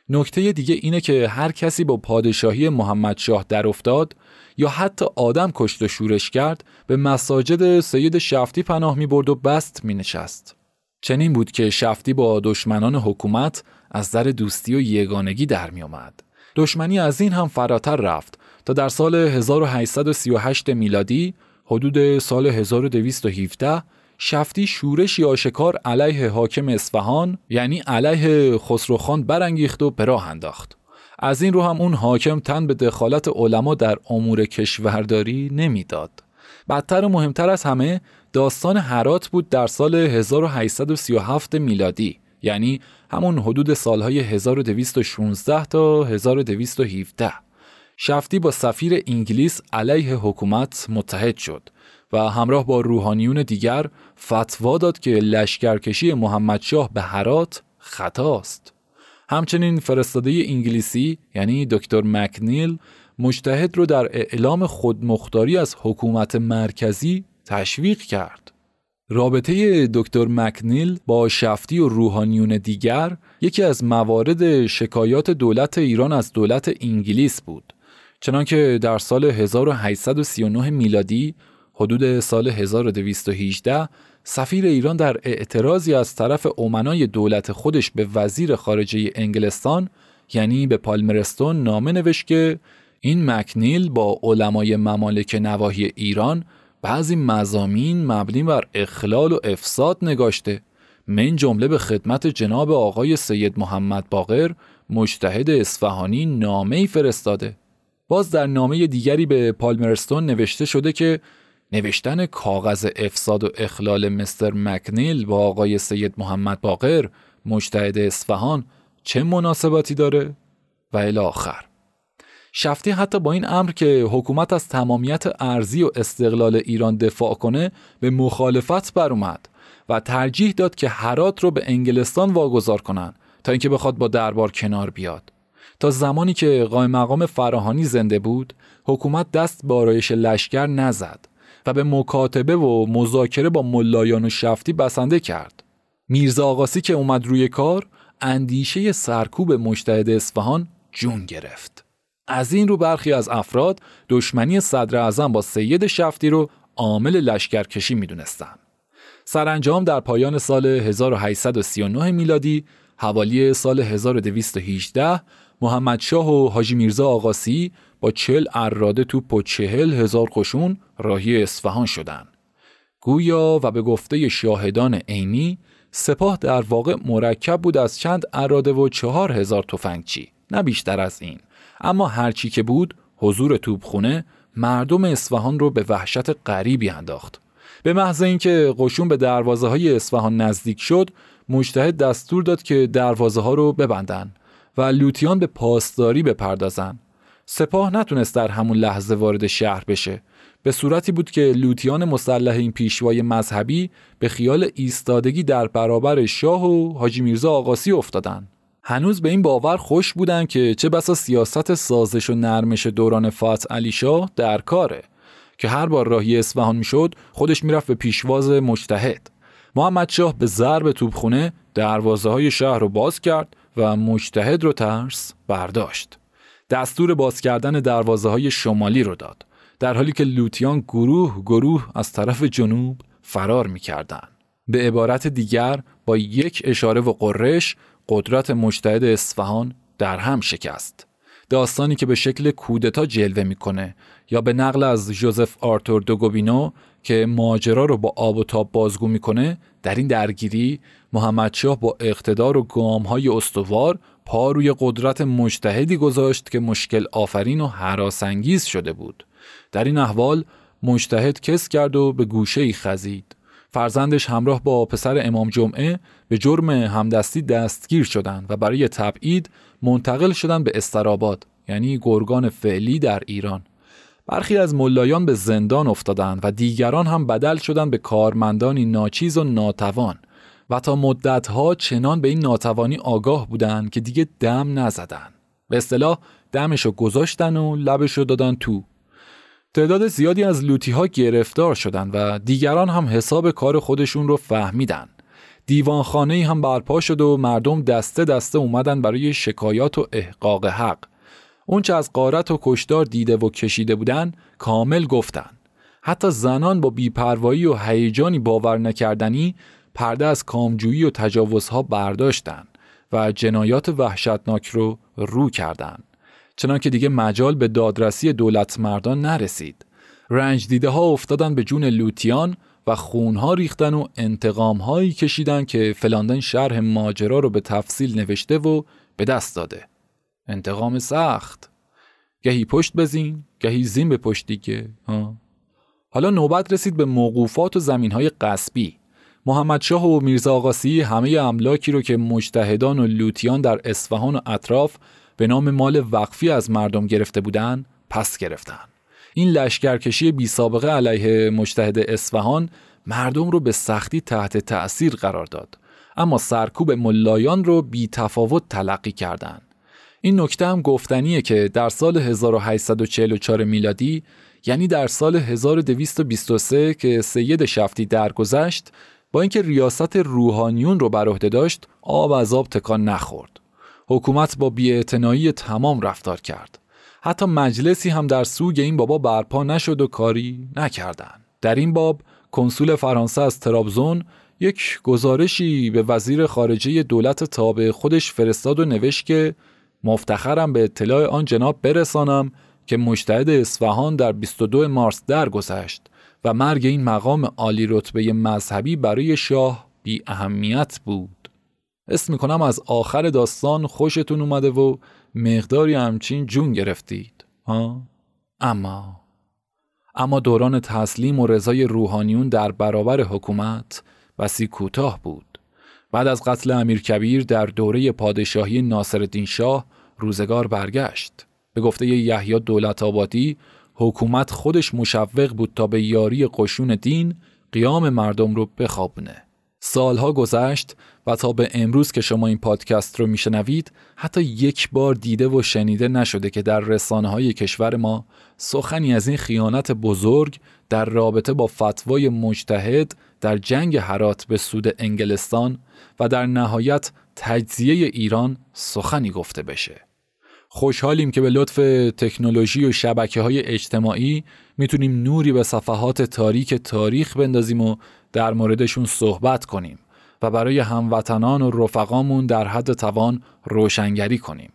نکته دیگه اینه که هر کسی با پادشاهی محمدشاه در افتاد یا حتی آدم کشت و شورش کرد به مساجد سید شفتی پناه می برد و بست می نشست. چنین بود که شفتی با دشمنان حکومت از در دوستی و یگانگی در می آمد. دشمنی از این هم فراتر رفت تا در سال 1838 میلادی حدود سال 1217 شفتی شورشی آشکار علیه حاکم اصفهان یعنی علیه خسروخان برانگیخت و به انداخت. از این رو هم اون حاکم تن به دخالت علما در امور کشورداری نمی‌داد. بدتر و مهمتر از همه داستان هرات بود در سال 1837 میلادی یعنی همون حدود سالهای 1216 تا 1217 شفتی با سفیر انگلیس علیه حکومت متحد شد و همراه با روحانیون دیگر فتوا داد که لشکرکشی محمدشاه به هرات خطاست. همچنین فرستاده انگلیسی یعنی دکتر مکنیل مجتهد رو در اعلام خودمختاری از حکومت مرکزی تشویق کرد. رابطه دکتر مکنیل با شفتی و روحانیون دیگر یکی از موارد شکایات دولت ایران از دولت انگلیس بود. چنانکه در سال 1839 میلادی حدود سال 1218 سفیر ایران در اعتراضی از طرف امنای دولت خودش به وزیر خارجه انگلستان یعنی به پالمرستون نامه نوشت که این مکنیل با علمای ممالک نواحی ایران بعضی مزامین مبنی بر اخلال و افساد نگاشته. من جمله به خدمت جناب آقای سید محمد باقر مجتهد اصفهانی نامه فرستاده. باز در نامه دیگری به پالمرستون نوشته شده که نوشتن کاغذ افساد و اخلال مستر مکنیل با آقای سید محمد باقر مجتهد اصفهان چه مناسباتی داره؟ و الی آخر شفتی حتی با این امر که حکومت از تمامیت ارزی و استقلال ایران دفاع کنه به مخالفت بر اومد و ترجیح داد که هرات رو به انگلستان واگذار کنن تا اینکه بخواد با دربار کنار بیاد تا زمانی که قائم مقام فراهانی زنده بود حکومت دست به آرایش لشکر نزد و به مکاتبه و مذاکره با ملایان و شفتی بسنده کرد. میرزا آقاسی که اومد روی کار اندیشه سرکوب مجتهد اصفهان جون گرفت. از این رو برخی از افراد دشمنی صدر اعظم با سید شفتی رو عامل لشکرکشی می‌دونستند سرانجام در پایان سال 1839 میلادی حوالی سال 1218 محمد شاه و حاجی میرزا آقاسی با چل اراده توپ و چهل هزار قشون راهی اصفهان شدند. گویا و به گفته شاهدان عینی سپاه در واقع مرکب بود از چند اراده و چهار هزار تفنگچی نه بیشتر از این. اما هرچی که بود حضور توپخونه مردم اصفهان رو به وحشت غریبی انداخت. به محض اینکه قشون به دروازه های اصفهان نزدیک شد مجتهد دستور داد که دروازه ها رو ببندن. و لوتیان به پاسداری بپردازن سپاه نتونست در همون لحظه وارد شهر بشه. به صورتی بود که لوتیان مسلح این پیشوای مذهبی به خیال ایستادگی در برابر شاه و حاجی میرزا آقاسی افتادن هنوز به این باور خوش بودن که چه بسا سیاست سازش و نرمش دوران فات علی شاه در کاره. که هر بار راهی اصفهان می‌شد خودش می‌رفت به پیشواز مجتهد. محمد شاه به ضرب توپخونه دروازه های شهر رو باز کرد و مجتهد رو ترس برداشت دستور باز کردن دروازه های شمالی رو داد در حالی که لوتیان گروه گروه از طرف جنوب فرار می‌کردند. به عبارت دیگر با یک اشاره و قرش قدرت مجتهد اصفهان در هم شکست داستانی که به شکل کودتا جلوه می‌کنه یا به نقل از جوزف آرتور دوگوبینو که ماجرا رو با آب و تاب بازگو می‌کنه در این درگیری محمد شاه با اقتدار و گام های استوار پا روی قدرت مجتهدی گذاشت که مشکل آفرین و حراسانگیز شده بود. در این احوال مجتهد کس کرد و به گوشه ای خزید. فرزندش همراه با پسر امام جمعه به جرم همدستی دستگیر شدند و برای تبعید منتقل شدند به استراباد یعنی گرگان فعلی در ایران. برخی از ملایان به زندان افتادند و دیگران هم بدل شدند به کارمندانی ناچیز و ناتوان. و تا مدتها چنان به این ناتوانی آگاه بودند که دیگه دم نزدن به اصطلاح دمشو گذاشتن و لبشو دادن تو. تعداد زیادی از لوتی ها گرفتار شدند و دیگران هم حساب کار خودشون رو فهمیدن. دیوانخانه هم برپا شد و مردم دسته دسته اومدن برای شکایات و احقاق حق. اونچه از قارت و کشدار دیده و کشیده بودن کامل گفتن. حتی زنان با بیپروایی و هیجانی باور نکردنی پرده از کامجویی و تجاوزها برداشتن و جنایات وحشتناک رو رو کردند. چنانکه دیگه مجال به دادرسی دولت مردان نرسید. رنج دیده ها افتادن به جون لوتیان و خونها ریختن و انتقام هایی کشیدن که فلاندن شرح ماجرا رو به تفصیل نوشته و به دست داده. انتقام سخت. گهی پشت بزین، گهی زین به پشت دیگه. حالا نوبت رسید به موقوفات و زمین های قصبی. محمد شاه و میرزا آقاسی همه املاکی رو که مجتهدان و لوتیان در اصفهان و اطراف به نام مال وقفی از مردم گرفته بودند پس گرفتن این لشکرکشی بی سابقه علیه مجتهد اصفهان مردم رو به سختی تحت تأثیر قرار داد اما سرکوب ملایان رو بی تفاوت تلقی کردند. این نکته هم گفتنیه که در سال 1844 میلادی یعنی در سال 1223 که سید شفتی درگذشت با اینکه ریاست روحانیون رو بر عهده داشت آب از آب تکان نخورد. حکومت با بیاعتنایی تمام رفتار کرد. حتی مجلسی هم در سوگ این بابا برپا نشد و کاری نکردند در این باب کنسول فرانسه از ترابزون یک گزارشی به وزیر خارجه دولت تابع خودش فرستاد و نوشت که مفتخرم به اطلاع آن جناب برسانم که مشتهد اصفهان در 22 مارس درگذشت. و مرگ این مقام عالی رتبه مذهبی برای شاه بی اهمیت بود. اسم می‌کنم از آخر داستان خوشتون اومده و مقداری همچین جون گرفتید. ها؟ اما اما دوران تسلیم و رضای روحانیون در برابر حکومت بسی کوتاه بود. بعد از قتل امیر کبیر در دوره پادشاهی ناصرالدین شاه روزگار برگشت. به گفته یحیی دولت آبادی حکومت خودش مشوق بود تا به یاری قشون دین قیام مردم رو بخوابونه. سالها گذشت و تا به امروز که شما این پادکست رو میشنوید حتی یک بار دیده و شنیده نشده که در رسانه های کشور ما سخنی از این خیانت بزرگ در رابطه با فتوای مجتهد در جنگ حرات به سود انگلستان و در نهایت تجزیه ایران سخنی گفته بشه. خوشحالیم که به لطف تکنولوژی و شبکه های اجتماعی می‌تونیم نوری به صفحات تاریک تاریخ بندازیم و در موردشون صحبت کنیم و برای هموطنان و رفقامون در حد توان روشنگری کنیم.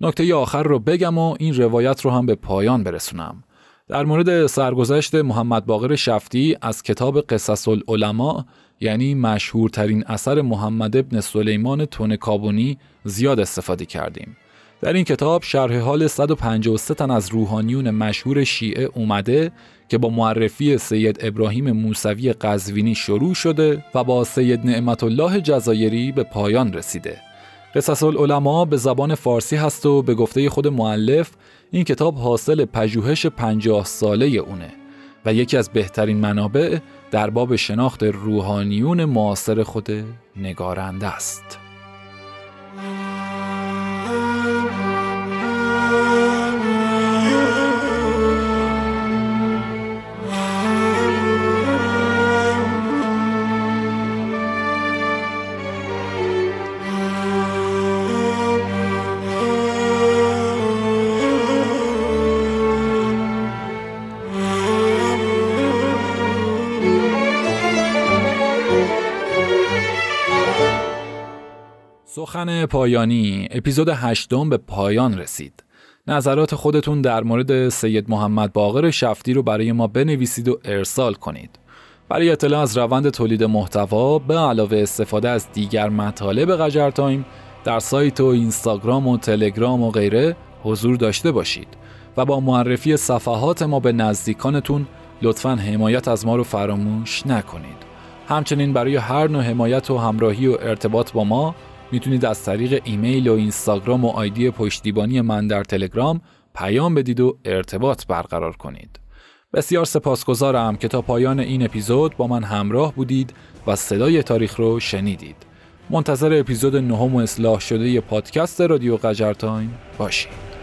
نکته آخر رو بگم و این روایت رو هم به پایان برسونم. در مورد سرگذشت محمد باقر شفتی از کتاب قصص العلماء یعنی مشهورترین اثر محمد ابن سلیمان تونکابونی زیاد استفاده کردیم. در این کتاب شرح حال 153 تن از روحانیون مشهور شیعه اومده که با معرفی سید ابراهیم موسوی قزوینی شروع شده و با سید نعمت الله جزایری به پایان رسیده. قصص العلماء به زبان فارسی هست و به گفته خود معلف این کتاب حاصل پژوهش پنجاه ساله اونه و یکی از بهترین منابع در باب شناخت روحانیون معاصر خود نگارنده است. سخن پایانی اپیزود هشتم به پایان رسید نظرات خودتون در مورد سید محمد باقر شفتی رو برای ما بنویسید و ارسال کنید. برای اطلاع از روند تولید محتوا به علاوه استفاده از دیگر مطالب قجر تایم در سایت و اینستاگرام و تلگرام و غیره حضور داشته باشید و با معرفی صفحات ما به نزدیکانتون لطفا حمایت از ما رو فراموش نکنید. همچنین برای هر نوع حمایت و همراهی و ارتباط با ما می‌تونید از طریق ایمیل و اینستاگرام و آیدی پشتیبانی من در تلگرام پیام بدید و ارتباط برقرار کنید. بسیار سپاسگزارم که تا پایان این اپیزود با من همراه بودید و صدای تاریخ رو شنیدید. منتظر اپیزود نهم و اصلاح شده پادکست رادیو قجر تایم باشید.